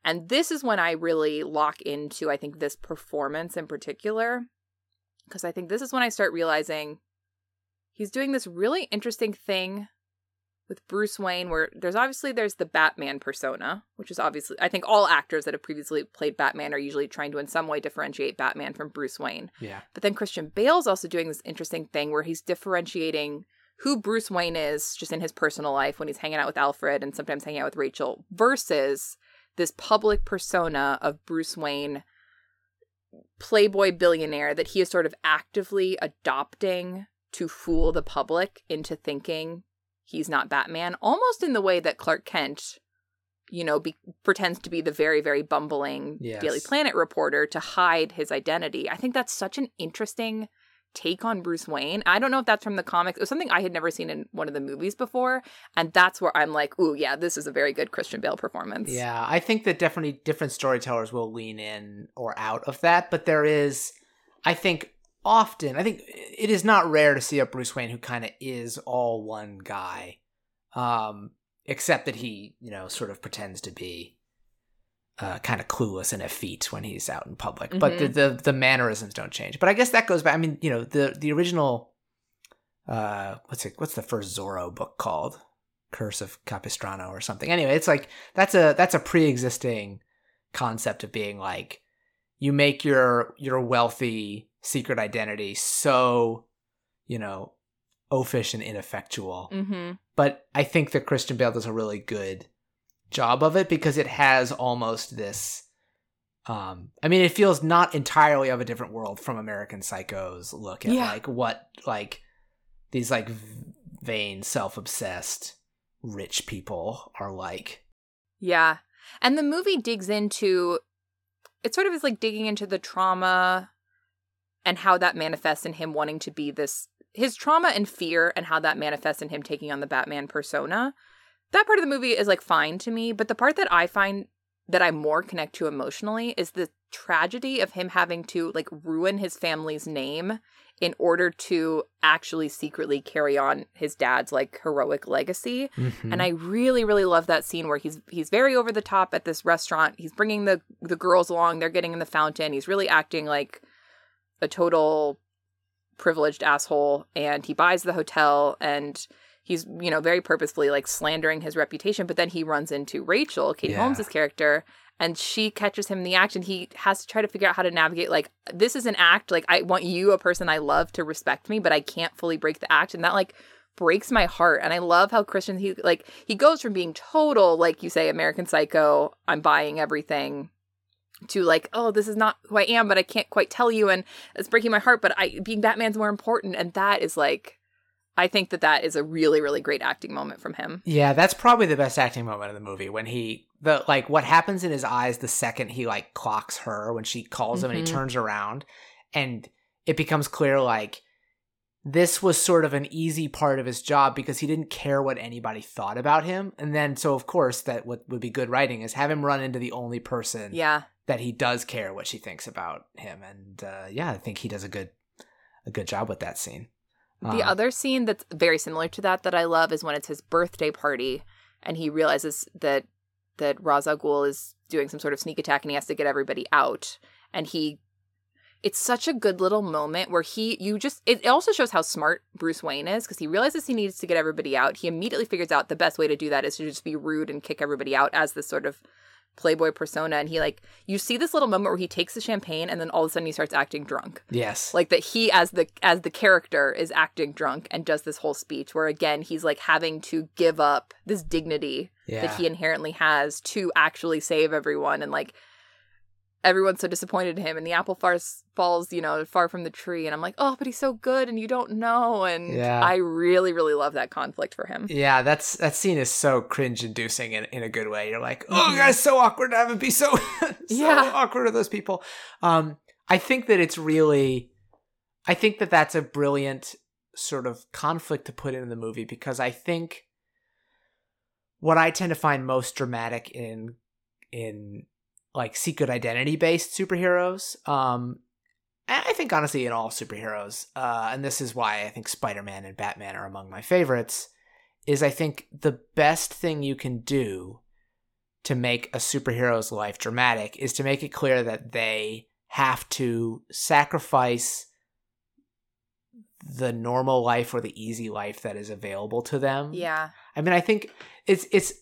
And this is when I really lock into, I think, this performance in particular. Because I think this is when I start realizing he's doing this really interesting thing with Bruce Wayne, where there's obviously there's the Batman persona, which is obviously I think all actors that have previously played Batman are usually trying to in some way differentiate Batman from Bruce Wayne. yeah, But then Christian Bale's also doing this interesting thing where he's differentiating who Bruce Wayne is just in his personal life when he's hanging out with Alfred and sometimes hanging out with Rachel versus this public persona of Bruce Wayne, playboy billionaire that he is sort of actively adopting to fool the public into thinking he's not Batman, almost in the way that Clark Kent, you know, be- pretends to be the very, very bumbling Yes. Daily Planet reporter to hide his identity. I think that's such an interesting take on Bruce Wayne. I don't know if that's from the comics. It was something I had never seen in one of the movies before, and that's where I'm like, "Ooh, yeah, this is a very good Christian Bale performance." Yeah, I think that definitely different storytellers will lean in or out of that, but there is I think often, I think it is not rare to see a Bruce Wayne who kind of is all one guy. Um except that he, you know, sort of pretends to be uh, kind of clueless and effete when he's out in public. Mm-hmm. But the, mm-hmm. the, the mannerisms don't change. But I guess that goes back. I mean, you know, the the original uh, what's it? What's the first Zorro book called? Curse of Capistrano or something. Anyway, it's like that's a that's a pre-existing concept of being like you make your your wealthy secret identity so you know oafish and ineffectual. Mm-hmm. But I think that Christian Bale does a really good job of it because it has almost this um i mean it feels not entirely of a different world from american psycho's look at yeah. like what like these like vain self-obsessed rich people are like yeah and the movie digs into it sort of is like digging into the trauma and how that manifests in him wanting to be this his trauma and fear and how that manifests in him taking on the batman persona that part of the movie is like fine to me, but the part that I find that I more connect to emotionally is the tragedy of him having to like ruin his family's name in order to actually secretly carry on his dad's like heroic legacy. Mm-hmm. And I really really love that scene where he's he's very over the top at this restaurant. He's bringing the the girls along, they're getting in the fountain. He's really acting like a total privileged asshole and he buys the hotel and he's you know very purposefully like slandering his reputation but then he runs into rachel kate yeah. holmes's character and she catches him in the act and he has to try to figure out how to navigate like this is an act like i want you a person i love to respect me but i can't fully break the act and that like breaks my heart and i love how christian he like he goes from being total like you say american psycho i'm buying everything to like oh this is not who i am but i can't quite tell you and it's breaking my heart but i being batman's more important and that is like I think that that is a really really great acting moment from him. Yeah, that's probably the best acting moment in the movie when he the like what happens in his eyes the second he like clocks her when she calls mm-hmm. him and he mm-hmm. turns around and it becomes clear like this was sort of an easy part of his job because he didn't care what anybody thought about him and then so of course that what would be good writing is have him run into the only person yeah that he does care what she thinks about him. And uh, yeah i think he does a good a good job with that scene. The other scene that's very similar to that that I love is when it's his birthday party and he realizes that that Ra's al Ghul is doing some sort of sneak attack and he has to get everybody out. And he it's such a good little moment where he you just it also shows how smart Bruce Wayne is because he realizes he needs to get everybody out. He immediately figures out the best way to do that is to just be rude and kick everybody out as this sort of playboy persona and he like you see this little moment where he takes the champagne and then all of a sudden he starts acting drunk yes like that he as the as the character is acting drunk and does this whole speech where again he's like having to give up this dignity yeah. that he inherently has to actually save everyone and like everyone's so disappointed in him and the apple falls falls you know far from the tree and i'm like oh but he's so good and you don't know and yeah. i really really love that conflict for him yeah that's that scene is so cringe inducing in, in a good way you're like oh mm-hmm. guys so awkward to have him be so, so yeah. awkward to those people um i think that it's really i think that that's a brilliant sort of conflict to put in the movie because i think what i tend to find most dramatic in in like secret identity based superheroes. Um, and I think honestly in all superheroes, uh, and this is why I think Spider Man and Batman are among my favorites, is I think the best thing you can do to make a superhero's life dramatic is to make it clear that they have to sacrifice the normal life or the easy life that is available to them. Yeah. I mean, I think it's it's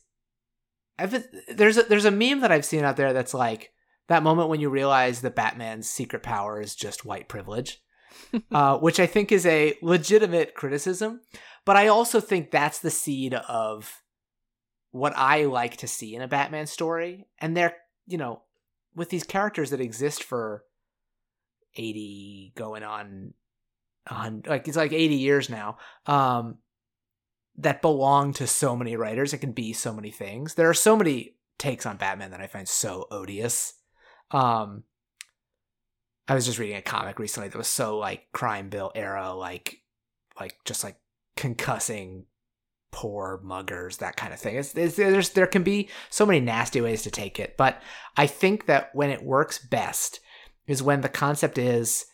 I've, there's a, there's a meme that I've seen out there that's like that moment when you realize that Batman's secret power is just white privilege, uh, which I think is a legitimate criticism. But I also think that's the seed of what I like to see in a Batman story. And they're, you know, with these characters that exist for 80 going on, on like it's like 80 years now. Um, that belong to so many writers. It can be so many things. There are so many takes on Batman that I find so odious. Um, I was just reading a comic recently that was so like crime bill era, like like just like concussing poor muggers, that kind of thing. It's, it's, there's there can be so many nasty ways to take it, but I think that when it works best is when the concept is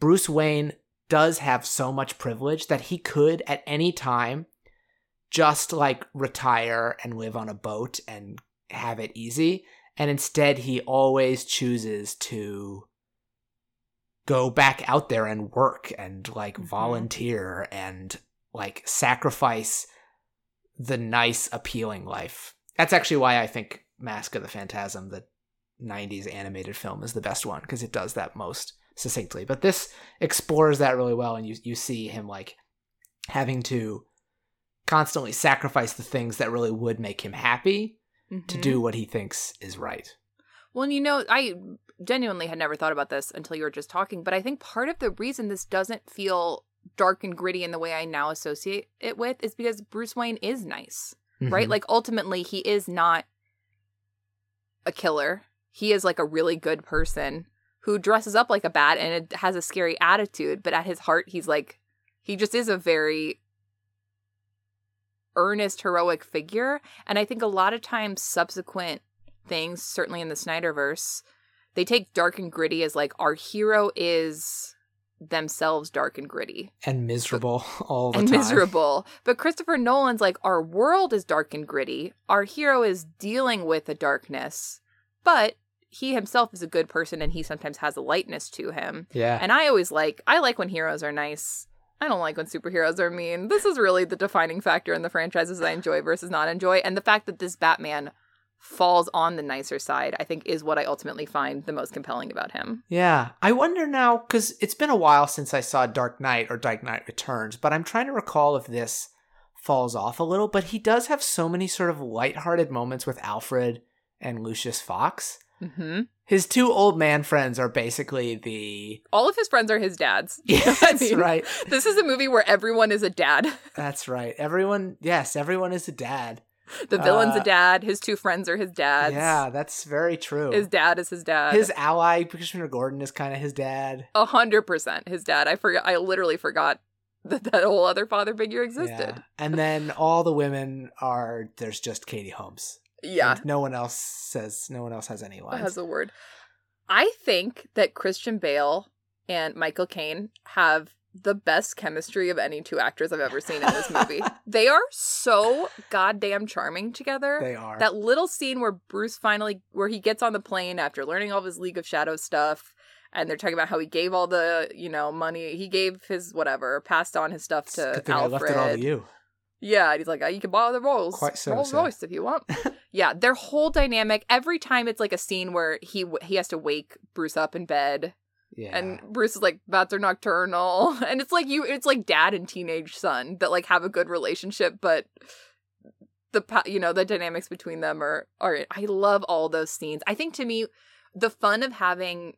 Bruce Wayne does have so much privilege that he could at any time just like retire and live on a boat and have it easy. And instead, he always chooses to go back out there and work and like Mhm. volunteer and like sacrifice the nice, appealing life. That's actually why I think Mask of the Phantasm, the 90s animated film, is the best one because it does that most succinctly. But this explores that really well, and you, you see him like having to constantly sacrifice the things that really would make him happy to Mhm. do what he thinks is right. Well, you know, I genuinely had never thought about this until you were just talking, but I think part of the reason this doesn't feel dark and gritty in the way I now associate it with is because Bruce Wayne is nice, right? Mhm. Like ultimately he is not a killer. He is like a really good person who dresses up like a bat and it has a scary attitude, but at his heart he's like he just is a very earnest heroic figure and I think a lot of times subsequent things, certainly in the Snyderverse, they take dark and gritty as like our hero is themselves dark and gritty and miserable all the and time. miserable. But Christopher Nolan's like our world is dark and gritty. Our hero is dealing with a darkness, but he himself is a good person and he sometimes has a lightness to him. Yeah. And I always like I like when heroes are nice. I don't like when superheroes are mean. This is really the defining factor in the franchises I enjoy versus not enjoy. And the fact that this Batman falls on the nicer side, I think, is what I ultimately find the most compelling about him. Yeah. I wonder now, because it's been a while since I saw Dark Knight or Dark Knight Returns, but I'm trying to recall if this falls off a little. But he does have so many sort of lighthearted moments with Alfred and Lucius Fox. hmm His two old man friends are basically the. All of his friends are his dads. Yeah, I that's mean, right. This is a movie where everyone is a dad. That's right. Everyone, yes, everyone is a dad. The villain's Uh, a dad. His two friends are his dads. Yeah, that's very true. His dad is his dad. His ally, Commissioner Gordon, is kind of his dad. A hundred percent his dad. I forgot. I literally forgot that that whole other father figure Yeah. existed. And then all the women are, there's just Katie Holmes. Yeah, And no one else says, no one else has any lines. has a word. I think that Christian Bale and Michael Caine have the best chemistry of any two actors I've ever seen in this movie. they are so goddamn charming together. They are. that little scene where Bruce finally where he gets on the plane after learning all of his League of Shadows stuff and they're talking about how he gave all the, you know, money he gave his whatever, passed on his stuff to a good thing I Alfred. left it all to you. Yeah, and he's like, oh, you can borrow the Rolls, Quite so, Rolls. Royce if you want. yeah, their whole dynamic. Every time it's like a scene where he he has to wake Bruce up in bed, Yeah. and Bruce is like, "Bats are nocturnal," and it's like you, it's like dad and teenage son that like have a good relationship, but the pa- you know the dynamics between them are are. I love all those scenes. I think to me, the fun of having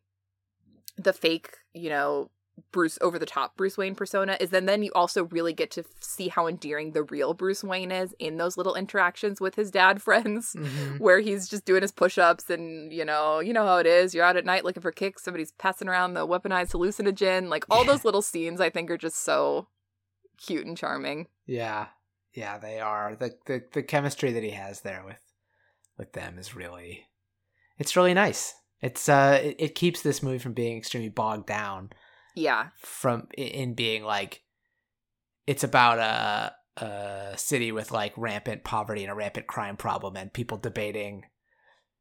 the fake, you know, Bruce over the top Bruce Wayne persona is then then you also really get to f- see how endearing the real Bruce Wayne is in those little interactions with his dad friends Mhm. where he's just doing his push-ups and you know you know how it is you're out at night looking for kicks somebody's passing around the weaponized hallucinogen like all Yeah. those little scenes i think are just so cute and charming Yeah. Yeah, they are. The, the the chemistry that he has there with with them is really it's really nice. It's uh it, it keeps this movie from being extremely bogged down yeah. from in being like it's about a a city with like rampant poverty and a rampant crime problem and people debating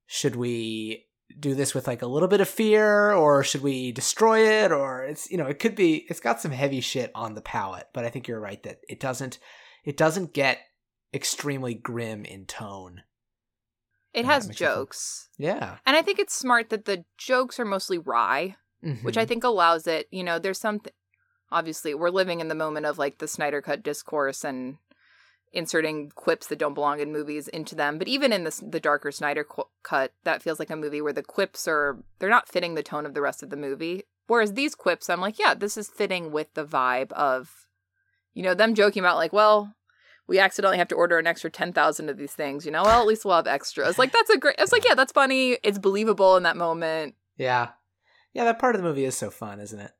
should we do this with like a little bit of fear or should we destroy it or it's you know it could be it's got some heavy shit on the palette but i think you're right that it doesn't it doesn't get extremely grim in tone. It has jokes. Yeah. And i think it's smart that the jokes are mostly wry which I Mhm. think allows it. You know, there's something. Obviously, we're living in the moment of like the Snyder Cut discourse and inserting quips that don't belong in movies into them. But even in the the darker Snyder qu- cut, that feels like a movie where the quips are they're not fitting the tone of the rest of the movie. Whereas these quips, I'm like, yeah, this is fitting with the vibe of, you know, them joking about like, well. We accidentally have to order an extra ten thousand of these things, you know. Well, at least we'll have extras. Like that's a great. It's like, yeah, that's funny. It's believable in that moment. Yeah. Yeah, that part of the movie is so fun, isn't it?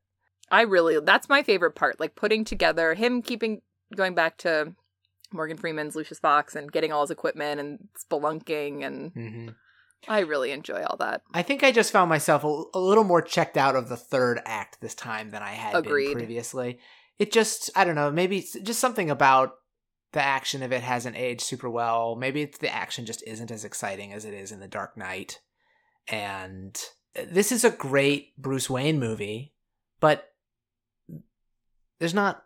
I really that's my favorite part. Like putting together him keeping going back to Morgan Freeman's Lucius Fox and getting all his equipment and spelunking and Mm-hmm. I really enjoy all that. I think I just found myself a, a little more checked out of the third act this time than I had Agreed. been previously. It just, I don't know, maybe just something about the action of it hasn't aged super well. Maybe it's the action just isn't as exciting as it is in The Dark Knight. And this is a great Bruce Wayne movie, but there's not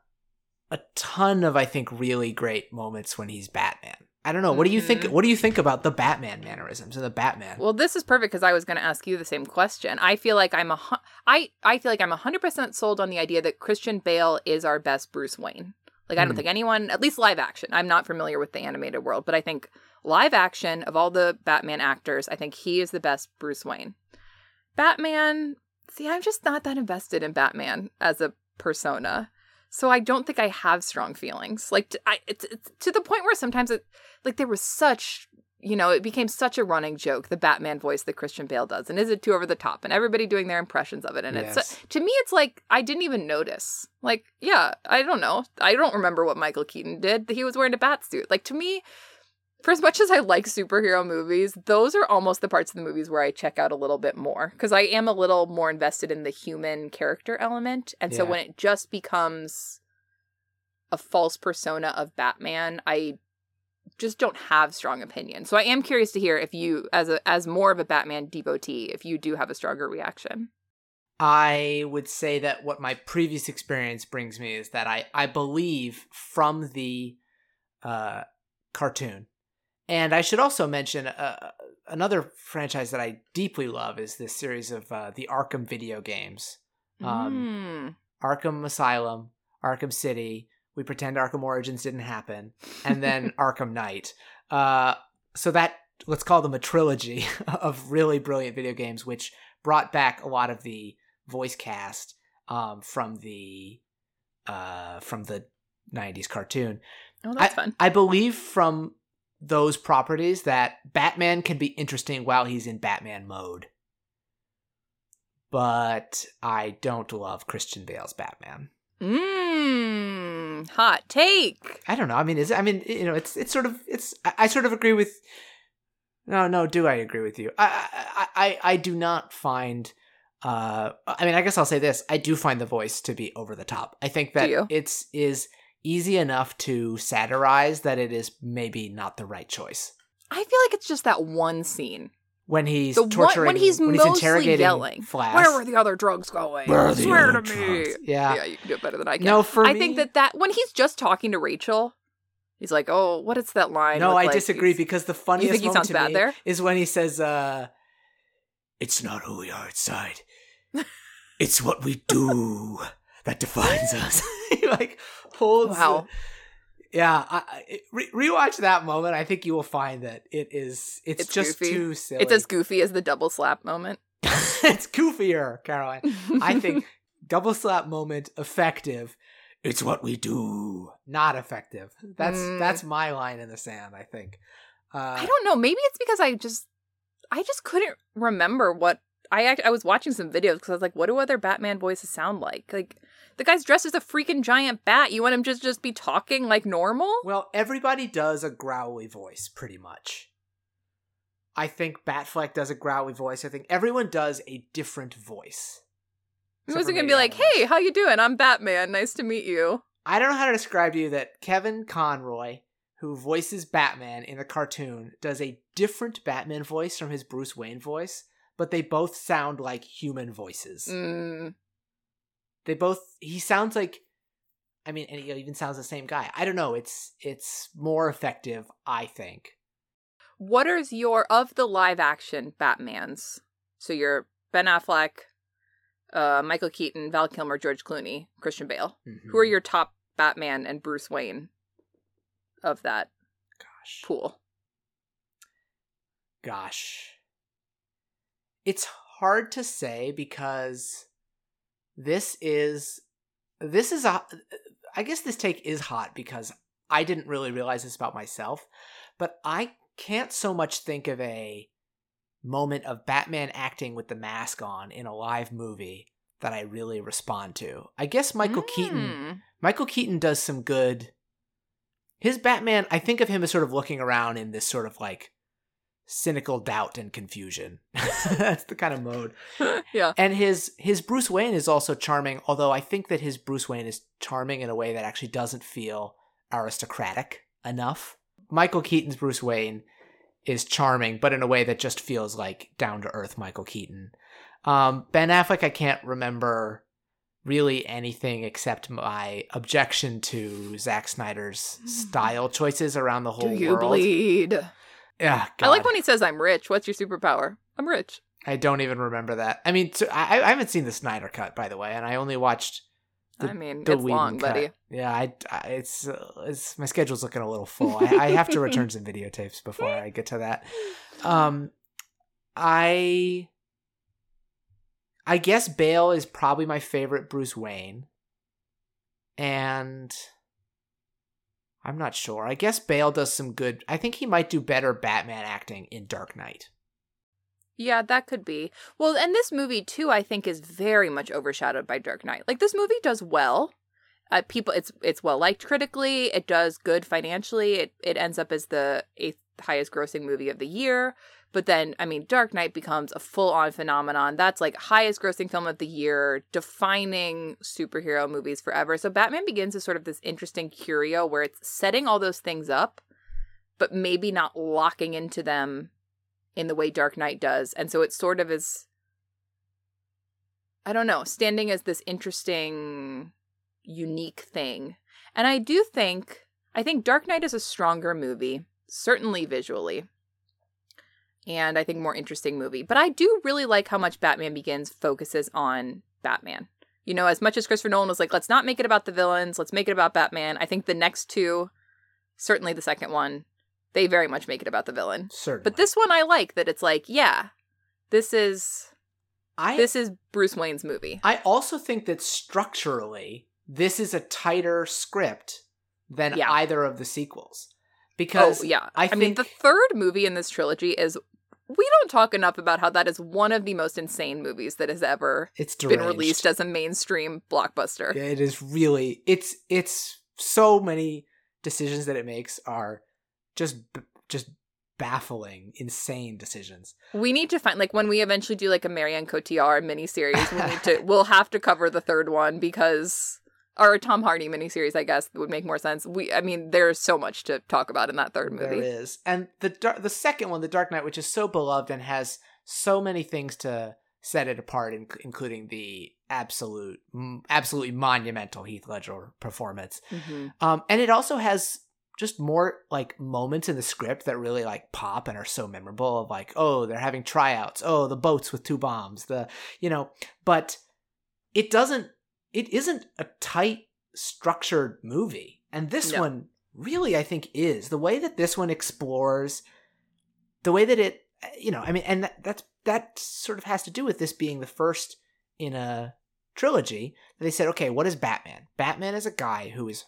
a ton of, I think, really great moments when he's Batman. I don't know. What do you think? Mhm. What do you think about the Batman mannerisms and the Batman? Well, this is perfect because I was going to ask you the same question. I feel like I'm a hu- I I feel like I'm 100% sold on the idea that Christian Bale is our best Bruce Wayne. Like I don't Hmm. think anyone, at least live action. I'm not familiar with the animated world, but I think live action of all the Batman actors, I think he is the best Bruce Wayne. Batman, see, I'm just not that invested in Batman as a persona. So I don't think I have strong feelings. Like I it's, it's to the point where sometimes it like there was such you know, it became such a running joke, the Batman voice that Christian Bale does. And is it too over the top? And everybody doing their impressions of it. And uh, Yes. it's to me, it's like I didn't even notice. Like, yeah, I don't know. I don't remember what Michael Keaton did. He was wearing a bat suit. Like to me, for as much as I like superhero movies, those are almost the parts of the movies where I check out a little bit more because I am a little more invested in the human character element. And so Yeah. when it just becomes a false persona of Batman, I just don't have strong opinion. So I am curious to hear if you, as a as more of a Batman devotee, if you do have a stronger reaction. I would say that what my previous experience brings me is that I, I believe from the uh, cartoon. And I should also mention uh, another franchise that I deeply love is this series of uh, the Arkham video games Um, Mm. Arkham Asylum, Arkham City. We pretend Arkham Origins didn't happen, and then Arkham Knight. Uh, so that let's call them a trilogy of really brilliant video games, which brought back a lot of the voice cast um, from the uh, from the '90s cartoon. Oh, that's fun. I believe from those properties that Batman can be interesting while he's in Batman mode. But I don't love Christian Bale's Batman. Mmm. Hot take. I don't know. I mean, is I mean, you know, it's it's sort of it's I, I sort of agree with. No, no. Do I agree with you? I I I, I do not find. Uh, I mean, I guess I'll say this: I do find the voice to be over the top. I think that it's is easy enough to satirize that it is maybe not the right choice. I feel like it's just that one scene. when he's The one, torturing when he's when mostly interrogating yelling. Flash. Where were the other drugs going? Where are the Swear other to me. drugs? Yeah. Yeah, you can do it better than I can. No, for I me, think that that when he's just talking to Rachel, he's like, "Oh, what is that line?" No, with, I like, disagree because the you funniest think moment to bad me there? is when he says, uh, "It's not who we are inside; it's what we do that defines us." like holds. Wow. yeah, I, re- rewatch that moment. I think you will find that it is. It's, It's just goofy. too silly. It's as goofy as the double slap moment. it's goofier, Caroline. I think double slap moment effective. It's what we do. Not effective. That's Mm. that's my line in the sand. I think. Uh, I don't know. Maybe it's because I just, I just couldn't remember what I. act- I was watching some videos because I was like, "What do other Batman voices sound like?" Like the guy's dressed as a freaking giant bat. You want him just just be talking like normal? Well, everybody does a growly voice, pretty much. I think Batfleck does a growly voice. I think everyone does a different voice. He wasn't gonna be like, "Hey, how you doing? I'm Batman. Nice to meet you." I don't know how to describe to you that Kevin Conroy, who voices Batman in the cartoon, does a different Batman voice from his Bruce Wayne voice, but they both sound like human voices. Mm, They both he sounds like I mean, and he even sounds the same guy. I don't know. It's it's more effective, I think. what is your of the live action Batmans? So you're Ben Affleck, uh, Michael Keaton, Val Kilmer, George Clooney, Christian Bale. Who are your top Batman and Bruce Wayne of that gosh? pool? Gosh. It's hard to say because this is this is a I guess this take is hot because I didn't really realize this about myself, but I can't so much think of a moment of Batman acting with the mask on in a live movie that I really respond to. I guess Michael Keaton Mm. Michael Keaton does some good. His Batman, I think of him as sort of looking around in this sort of like cynical doubt and confusion. That's the kind of mode. yeah. And his his Bruce Wayne is also charming, although I think that his Bruce Wayne is charming in a way that actually doesn't feel aristocratic enough. Michael Keaton's Bruce Wayne is charming, but in a way that just feels like down to earth Michael Keaton. Um, ben Affleck, I can't remember really anything except my objection to Zack Snyder's style choices around the whole Do you world. bleed? Yeah, I like when he says, I'm rich. What's your superpower? I'm rich. I don't even remember that. I mean, so I, I haven't seen the Snyder cut, by the way, and I only watched The- I mean, the it's Whedon long, cut. buddy. Yeah, I, I it's uh, it's my schedule's looking a little full. I, I have to return some videotapes before I get to that. Um, I I guess Bale is probably my favorite Bruce Wayne, and I'm not sure. I guess Bale does some good. I think he might do better Batman acting in Dark Knight. Yeah, that could be. Well, and this movie too, I think, is very much overshadowed by Dark Knight. Like this movie does well. Uh, people, it's it's well liked critically. It does good financially. It it ends up as the eighth highest grossing movie of the year. But then, I mean, Dark Knight becomes a full on phenomenon. That's like highest grossing film of the year, defining superhero movies forever. So Batman Begins is sort of this interesting curio where it's setting all those things up, but maybe not locking into them in the way Dark Knight does. And so it sort of is I don't know, standing as this interesting unique thing. And I do think I think Dark Knight is a stronger movie, certainly visually. And I think more interesting movie. But I do really like how much Batman Begins focuses on Batman. You know, as much as Christopher Nolan was like, let's not make it about the villains, let's make it about Batman. I think the next two, certainly the second one, they very much make it about the villain. Certainly, But this one I like that it's like, yeah, this is I this is Bruce Wayne's movie. I also think that structurally, this is a tighter script than Yeah. either of the sequels. Oh, because oh yeah, I mean the third movie in this trilogy is we don't talk enough about how that is one of the most insane movies that has ever it's been released as a mainstream blockbuster. It is really it's it's so many decisions that it makes are just just baffling, insane decisions. We need to find like when we eventually do like a Marianne Cotillard miniseries, we need to we'll have to cover the third one because or a Tom Hardy miniseries, I guess would make more sense. We I mean, there's so much to talk about in that third movie. is, and the the second one, The Dark Knight, which is so beloved and has so many things to set it apart, in- including the absolute, absolutely monumental Heath Ledger performance. hmm Um, and it also has just more like moments in the script that really like pop and are so memorable. Of like, oh, they're having tryouts. Oh, the boats with two bombs. The you know, but it doesn't. It isn't a tight structured movie, and this No. one really, I think, is the way that this one explores the way that it. You know, I mean, and that, that's that sort of has to do with this being the first in a trilogy that they said, okay, what is Batman? Batman is a guy who is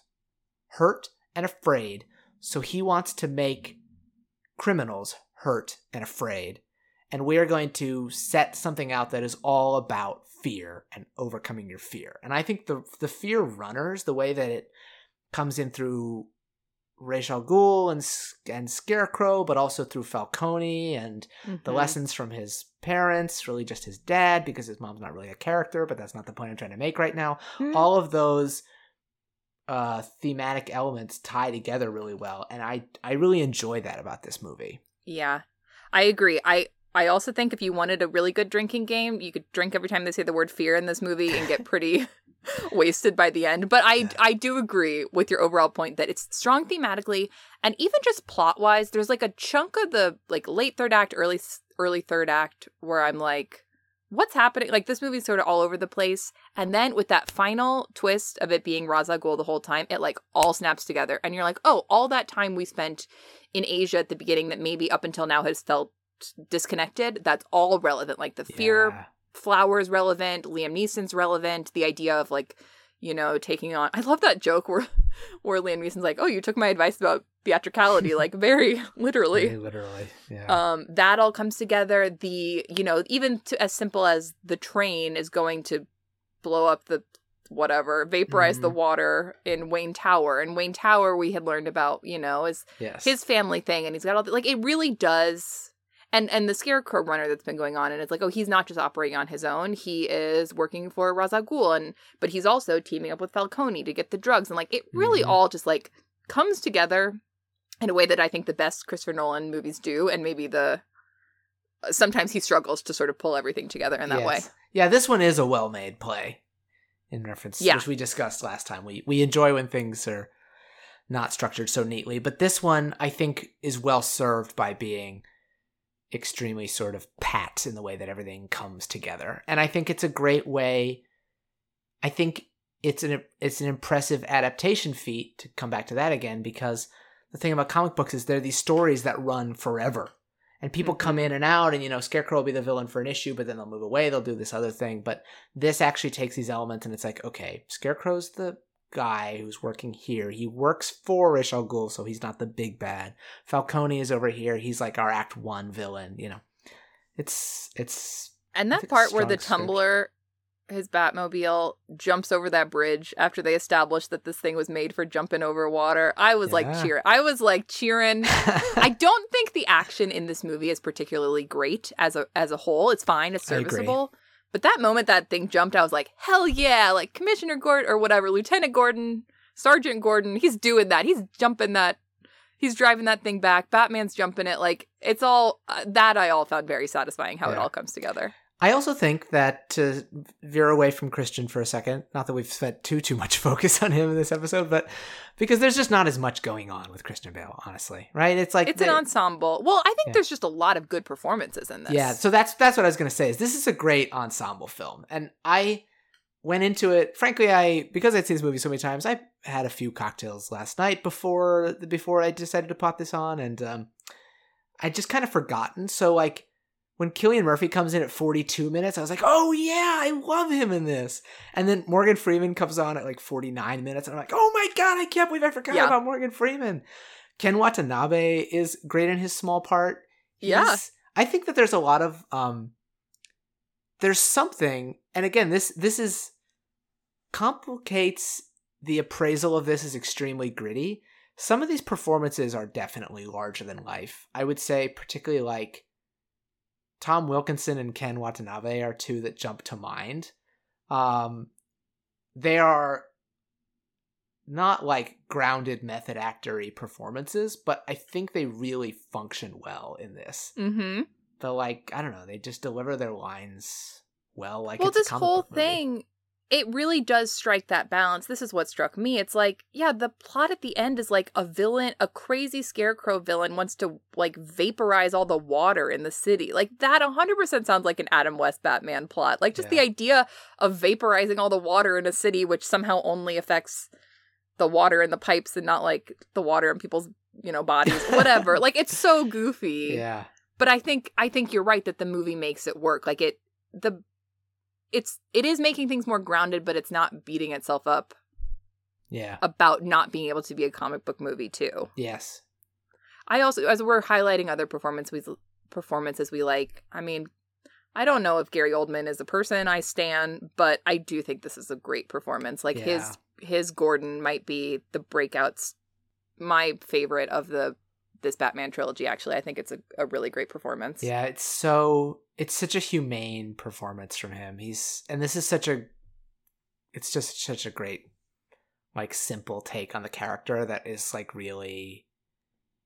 hurt and afraid, so he wants to make criminals hurt and afraid. And we are going to set something out that is all about fear and overcoming your fear. And I think the the fear runners, the way that it comes in through Ra's al Ghul and and Scarecrow, but also through Falcone and the Mhm. lessons from his parents, really just his dad, because his mom's not really a character, but that's not the point I'm trying to make right now. Mhm. All of those uh thematic elements tie together really well, and I I really enjoy that about this movie. Yeah, I agree. I I also think if you wanted a really good drinking game, you could drink every time they say the word fear in this movie and get pretty wasted by the end. But I. I do agree with your overall point that it's strong thematically and even just plot wise. There's like a chunk of the like late third act, early early third act where I'm like. What's happening? Like this movie's sort of all over the place, and then with that final twist of it being Ra's al Ghul the whole time, it like all snaps together, and you're like, oh, all that time we spent in Asia at the beginning that maybe up until now has felt disconnected, that's all relevant. Like the fear Yeah. flower is relevant, Liam Neeson's relevant, the idea of like, you know, taking on I love that joke where where Liam Neeson's like, Oh, you took my advice about theatricality, like very literally. Very literally. Yeah. Um, that all comes together. The you know even to as simple as the train is going to blow up the whatever vaporize the Mhm. water in Wayne Tower, and Wayne Tower we had learned about you know is yes. his family thing, and he's got all the, like it really does. And and the scarecrow runner that's been going on, and it's like, oh, he's not just operating on his own. He is working for Ghul, and but he's also teaming up with Falcone to get the drugs, and like it really Mhm. all just like comes together in a way that I think the best Christopher Nolan movies do, and maybe the sometimes he struggles to sort of pull everything together in that way. Yeah, this one is a well-made play. In reference, Yeah. which we discussed last time. We we enjoy when things are not structured so neatly, but this one I think is well served by being extremely sort of pat in the way that everything comes together. And I think it's a great way I think it's an it's an impressive adaptation feat to come back to that again because the thing about comic books is they're these stories that run forever. And people come mm-hmm. in and out and you know Scarecrow will be the villain for an issue but then they'll move away, they'll do this other thing, but this actually takes these elements and it's like okay, Scarecrow's the guy who's working here. He works for Ra's al Ghul, so he's not the big bad. Falcone is over here. He's like our Act One villain. You know, it's it's And that part where the. Tumbler, his Batmobile, jumps over that bridge after they established that this thing was made for jumping over water, I was like Yeah. cheering. I was like cheering. I don't think the action in this movie is particularly great as a as a whole. It's fine. It's serviceable. But that moment that thing jumped, I was like, hell yeah! Like Commissioner Gordon or whatever, Lieutenant Gordon, Sergeant Gordon, he's doing that. He's jumping that. He's driving that thing back. Batman's jumping it. Like it's all uh, that I all found very satisfying how it all comes together. I also think that to veer away from Christian for a second, not that we've spent too too much focus on him in this episode, but because there's just not as much going on with Christian Bale, honestly, right? It's like It's an ensemble. Well, I think Yeah. there's just a lot of good performances in this. Yeah, so that's that's what I was gonna say. Is this is a great ensemble film, and I went into it. Frankly, I because I'd seen this movie so many times, I had a few cocktails last night before before I decided to pop this on, and um, I just kind of forgotten. So like when Cillian Murphy comes in at 42 minutes, I was like, oh yeah, I love him in this. And then Morgan Freeman comes on at like 49 minutes, and I'm like, oh my god, I can't believe I forgot Yeah. about Morgan Freeman. Ken Watanabe is great in his small part. Yeah. I think that there's a lot of um there's something and again this this is complicates the appraisal of this is extremely gritty. Some of these performances are definitely larger than life. I would say particularly like Tom Wilkinson and Ken Watanabe are two that jump to mind. Um they are not like grounded method actory performances, but I think they really function well in this. Mm-hmm. The like, I don't know, they just deliver their lines well. Like, well, this whole thing, it really does strike that balance. This is what struck me. It's like, yeah, the plot at the end is like a villain, a crazy scarecrow villain wants to like vaporize all the water in the city. Like that 100% sounds like an Adam West Batman plot. Like just the idea of vaporizing all the water in a city, which somehow only affects the water in the pipes and not like the water in people's, you know, bodies, whatever. like it's so goofy Yeah, but I think I think you're right that the movie makes it work. Like it the it's it is making things more grounded, but it's not beating itself up yeah, about not being able to be a comic book movie too. yes, I also as we're highlighting other performances we performances we like, I mean, I don't know if Gary Oldman is a person I stand, but I do think this is a great performance. Like Yeah. his his Gordon might be the breakouts my favorite of the this Batman trilogy actually. I think it's a, a really great performance. yeah. It's so it's such a humane performance from him. He's and this is such a, it's just such a great, like simple take on the character that is like really.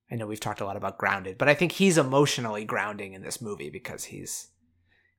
I know we've talked a lot about grounded, but I think he's emotionally grounding in this movie because he's.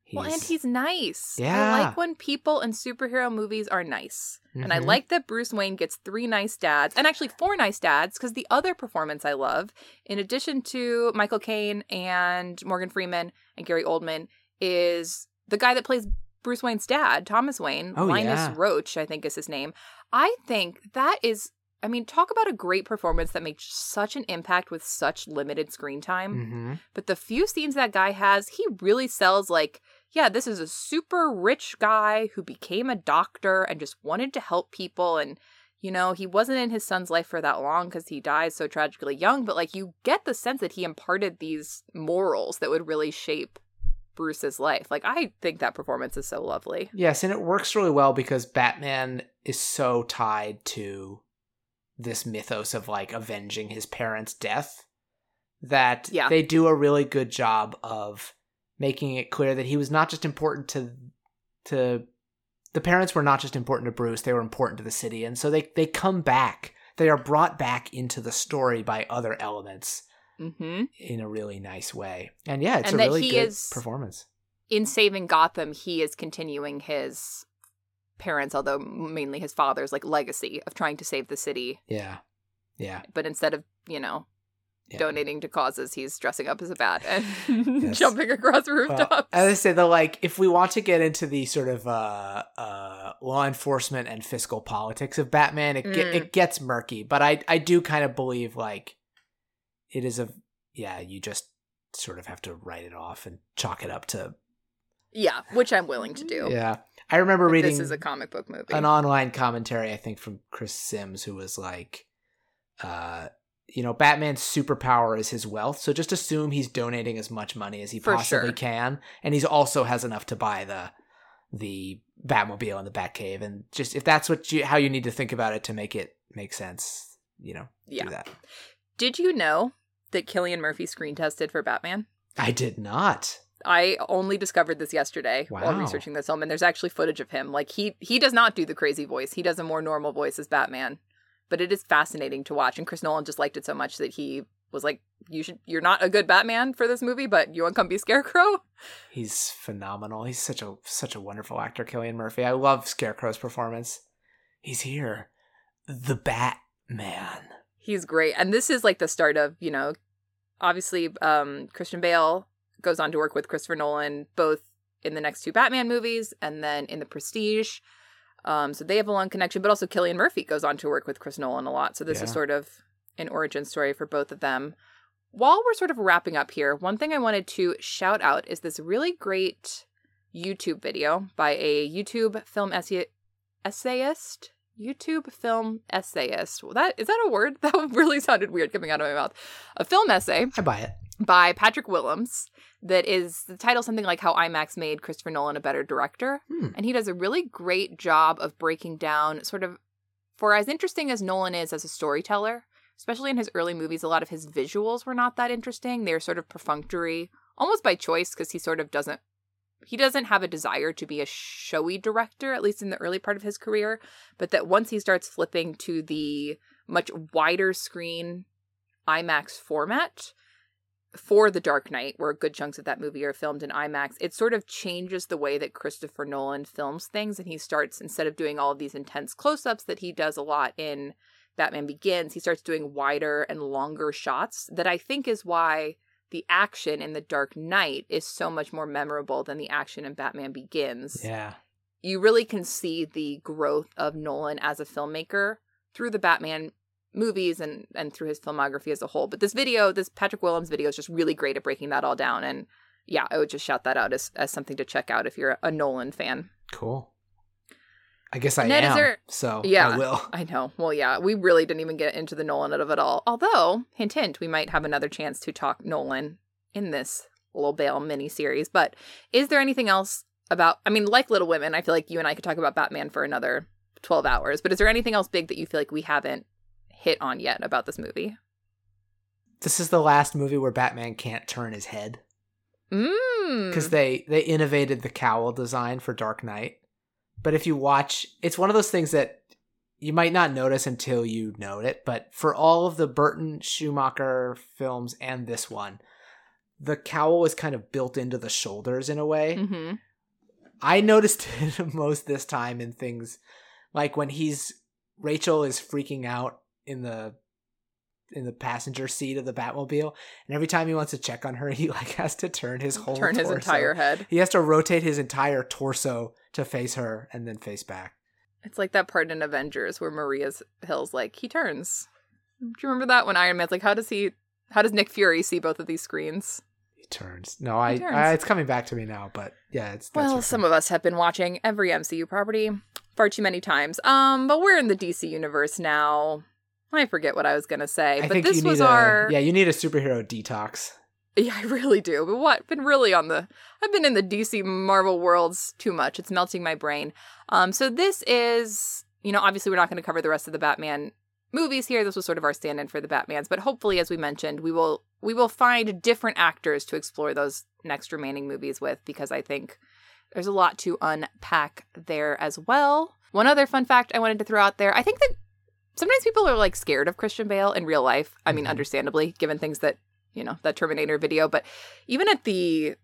He's Well, and he's nice. Yeah. I like when people in superhero movies are nice. And I Mhm. like that Bruce Wayne gets three nice dads, and actually four nice dads, because the other performance I love, in addition to Michael Caine and Morgan Freeman and Gary Oldman, is the guy that plays Bruce Wayne's dad, Thomas Wayne. Oh, Linus yeah. Roache, I think is his name. I think that is, I mean, talk about a great performance that makes such an impact with such limited screen time. Mhm. But the few scenes that guy has, he really sells like, yeah, this is a super rich guy who became a doctor and just wanted to help people. And you know, he wasn't in his son's life for that long because he dies so tragically young, but like you get the sense that he imparted these morals that would really shape Bruce's life. Like I think that performance is so lovely. Yes, and it works really well because Batman is so tied to this mythos of like avenging his parents' death that Yeah. they do a really good job of making it clear that he was not just important to to the parents were not just important to Bruce, they were important to the city. And so they they come back. They are brought back into the story by other elements hmm in a really nice way. And yeah, it's And a really good is- performance. In saving Gotham, he is continuing his parents, although mainly his father's, like legacy of trying to save the city. Yeah. Yeah. But instead of, you know, Yeah. donating to causes, he's dressing up as a bat and Yes. jumping across Well, rooftops. as I say, though, like if we want to get into the sort of uh, uh, law enforcement and fiscal politics of Batman, it ge- Mm. it gets murky. But I I do kind of believe like it is a yeah. You just sort of have to write it off and chalk it up to yeah, which I'm willing to do. yeah. I remember But reading This is a comic book movie. an online commentary, I think from Chris Sims, who was like, uh, you know, Batman's superpower is his wealth. So just assume he's donating as much money as he For possibly sure. can, and he's also has enough to buy the the Batmobile and the Batcave, and just if that's what you how you need to think about it to make it make sense, you know, Yeah. do that. Did you know that Cillian Murphy screen tested for Batman? I did not. I only discovered this yesterday while researching this film, and there's actually footage of him. Like he he does not do the crazy voice; he does a more normal voice as Batman. But it is fascinating to watch, and Chris Nolan just liked it so much that he was like, "You should. You're not a good Batman for this movie, but you want to come be Scarecrow." He's phenomenal. He's such a such a wonderful actor, Cillian Murphy. I love Scarecrow's performance. He's here, the Batman. He's great, and this is like the start of you know, obviously, um, Christian Bale goes on to work with Christopher Nolan both in the next two Batman movies and then in the Prestige. Um, so they have a long connection, but also Cillian Murphy goes on to work with Chris Nolan a lot. So this is sort of an origin story for both of them. While we're sort of wrapping up here, one thing I wanted to shout out is this really great YouTube video by a YouTube film essay- essayist. YouTube film essayist. Well, that is that a word? That really sounded weird coming out of my mouth. A film essay I buy it. By Patrick Willems that is the title something like how IMAX made Christopher Nolan a better director. Hmm. And he does a really great job of breaking down sort of for as interesting as Nolan is as a storyteller, especially in his early movies, a lot of his visuals were not that interesting. They're sort of perfunctory, almost by choice, because he sort of doesn't he doesn't have a desire to be a showy director, at least in the early part of his career, but that once he starts flipping to the much wider screen IMAX format for The Dark Knight, where good chunks of that movie are filmed in IMAX, it sort of changes the way that Christopher Nolan films things. And he starts, instead of doing all of these intense close ups that he does a lot in Batman Begins, he starts doing wider and longer shots that I think is why the action in The Dark Knight is so much more memorable than the action in Batman Begins Yeah. you really can see the growth of Nolan as a filmmaker through the Batman movies and and through his filmography as a whole. But this video, this Patrick Willems video is just really great at breaking that all down and yeah, I would just shout that out as, as something to check out if you're a Nolan fan. Cool. I guess I Ned, am. there- so Yeah. I will. I know. Well, yeah, we really didn't even get into the Nolan of it all. Although, hint, hint, we might have another chance to talk Nolan in this Little Bale mini series. But is there anything else about? I mean, like Little Women, I feel like you and I could talk about Batman for another twelve hours. But is there anything else big that you feel like we haven't hit on yet about this movie? This is the last movie where Batman can't turn his head Mm. because they they innovated the cowl design for Dark Knight. But if you watch, it's one of those things that you might not notice until you know it. But for all of the Burton Schumacher films and this one, the cowl is kind of built into the shoulders in a way. hmm I noticed it most this time in things like when he's Rachel is freaking out in the in the passenger seat of the Batmobile, and every time he wants to check on her, he like has to turn his whole Turn his entire head. He has to rotate his entire torso to face her and then face back. It's like that part in Avengers where Maria's Hill's like he turns. Do you remember that when Iron Man's like, how does he? How does Nick Fury see both of these screens? He turns. No, I, turns. I it's coming back to me now, but yeah, it's Well, some of us have been watching every MCU property far too many times. Um, but we're in the DC universe now. I forget what I was gonna say, I but think this you need was a, our yeah, you need a superhero detox. Yeah, I really do. But what? Been really on the. I've been in the DC Marvel worlds too much. It's melting my brain. Um, so this is, you know, obviously we're not going to cover the rest of the Batman movies here. This was sort of our stand-in for the Batmans, but hopefully, as we mentioned, we will we will find different actors to explore those next remaining movies with because I think there's a lot to unpack there as well. One other fun fact I wanted to throw out there: I think that sometimes people are like scared of Christian Bale in real life. I mean, Mhm. understandably, given things that you know that Terminator video, but even at the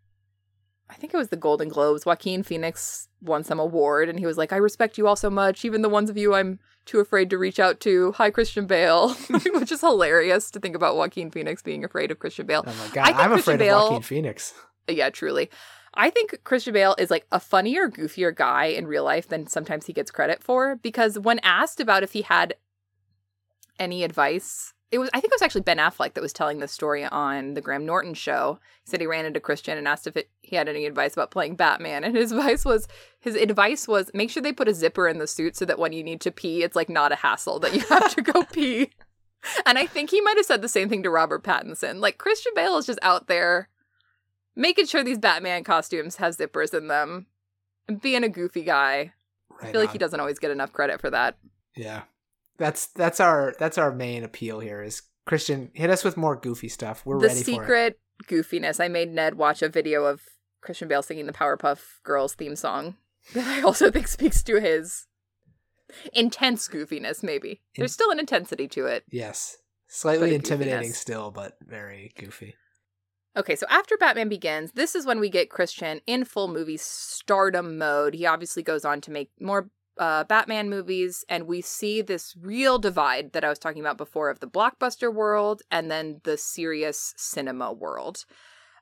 I think it was the Golden Globes, Joaquin Phoenix won some award and he was like, I respect you all so much, even the ones of you I'm too afraid to reach out to. Hi Christian Bale. Which is hilarious to think about Joaquin Phoenix being afraid of Christian Bale. Oh my I god, think I'm Christian afraid Bale- of Joaquin Phoenix. Yeah, truly. I think Christian Bale is like a funnier, goofier guy in real life than sometimes he gets credit for because when asked about if he had any advice, it was I think it was actually Ben Affleck that was telling this story on the Graham Norton show. He said he ran into Christian and asked if it, he had any advice about playing Batman, and his advice was his advice was make sure they put a zipper in the suit so that when you need to pee, it's like not a hassle that you have to go pee. And I think he might have said the same thing to Robert Pattinson. Like Christian Bale is just out there making sure these Batman costumes have zippers in them and being a goofy guy. Right I feel like he doesn't always get enough credit for that. Yeah. That's that's our that's our main appeal here is Christian hit us with more goofy stuff. We're the ready for it. secret goofiness. I made Ned watch a video of Christian Bale singing the Powerpuff Girls theme song that I also think speaks to his intense goofiness, maybe. There's still an intensity to it. Yes. Slightly intimidating goofiness. still, but very goofy. Okay, so after Batman Begins, this is when we get Christian in full movie stardom mode. He obviously goes on to make more uh, Batman movies, and we see this real divide that I was talking about before of the blockbuster world and then the serious cinema world.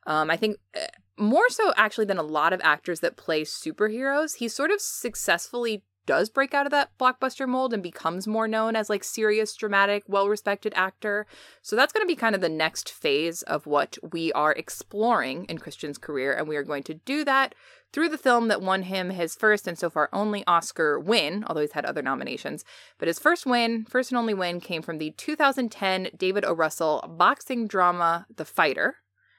Um, I think uh, more so actually than a lot of actors that play superheroes, he sort of successfully does break out of that blockbuster mold and becomes more known as like serious, dramatic, well-respected actor. So that's going to be kind of the next phase of what we are exploring in Christian's career. And we are going to do that through the film that won him his first and so far only Oscar win, although he's had other nominations. But his first win, first and only win, came from the 2010 David O. Russell boxing drama, The Fighter,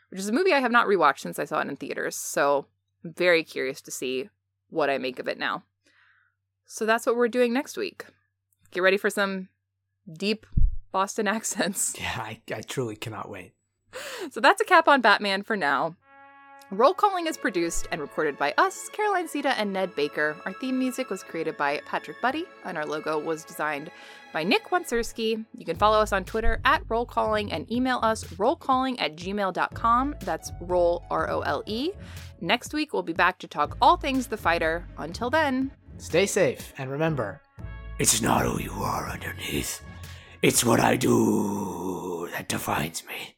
which is a movie I have not rewatched since I saw it in theaters. So I'm very curious to see what I make of it now. So that's what we're doing next week. Get ready for some deep Boston accents. Yeah, I, I truly cannot wait. So that's a cap on Batman for now. Role Calling is produced and recorded by us, Caroline Siede and Ned Baker. Our theme music was created by Patrick Buddy, and our logo was designed by Nick Wansurski. You can follow us on Twitter at Role Calling and email us rolecalling at gmail.com. That's role, R O L E. Next week, we'll be back to talk all things The Fighter. Until then, Stay safe and remember, it's not who you are underneath. It's what I do that defines me.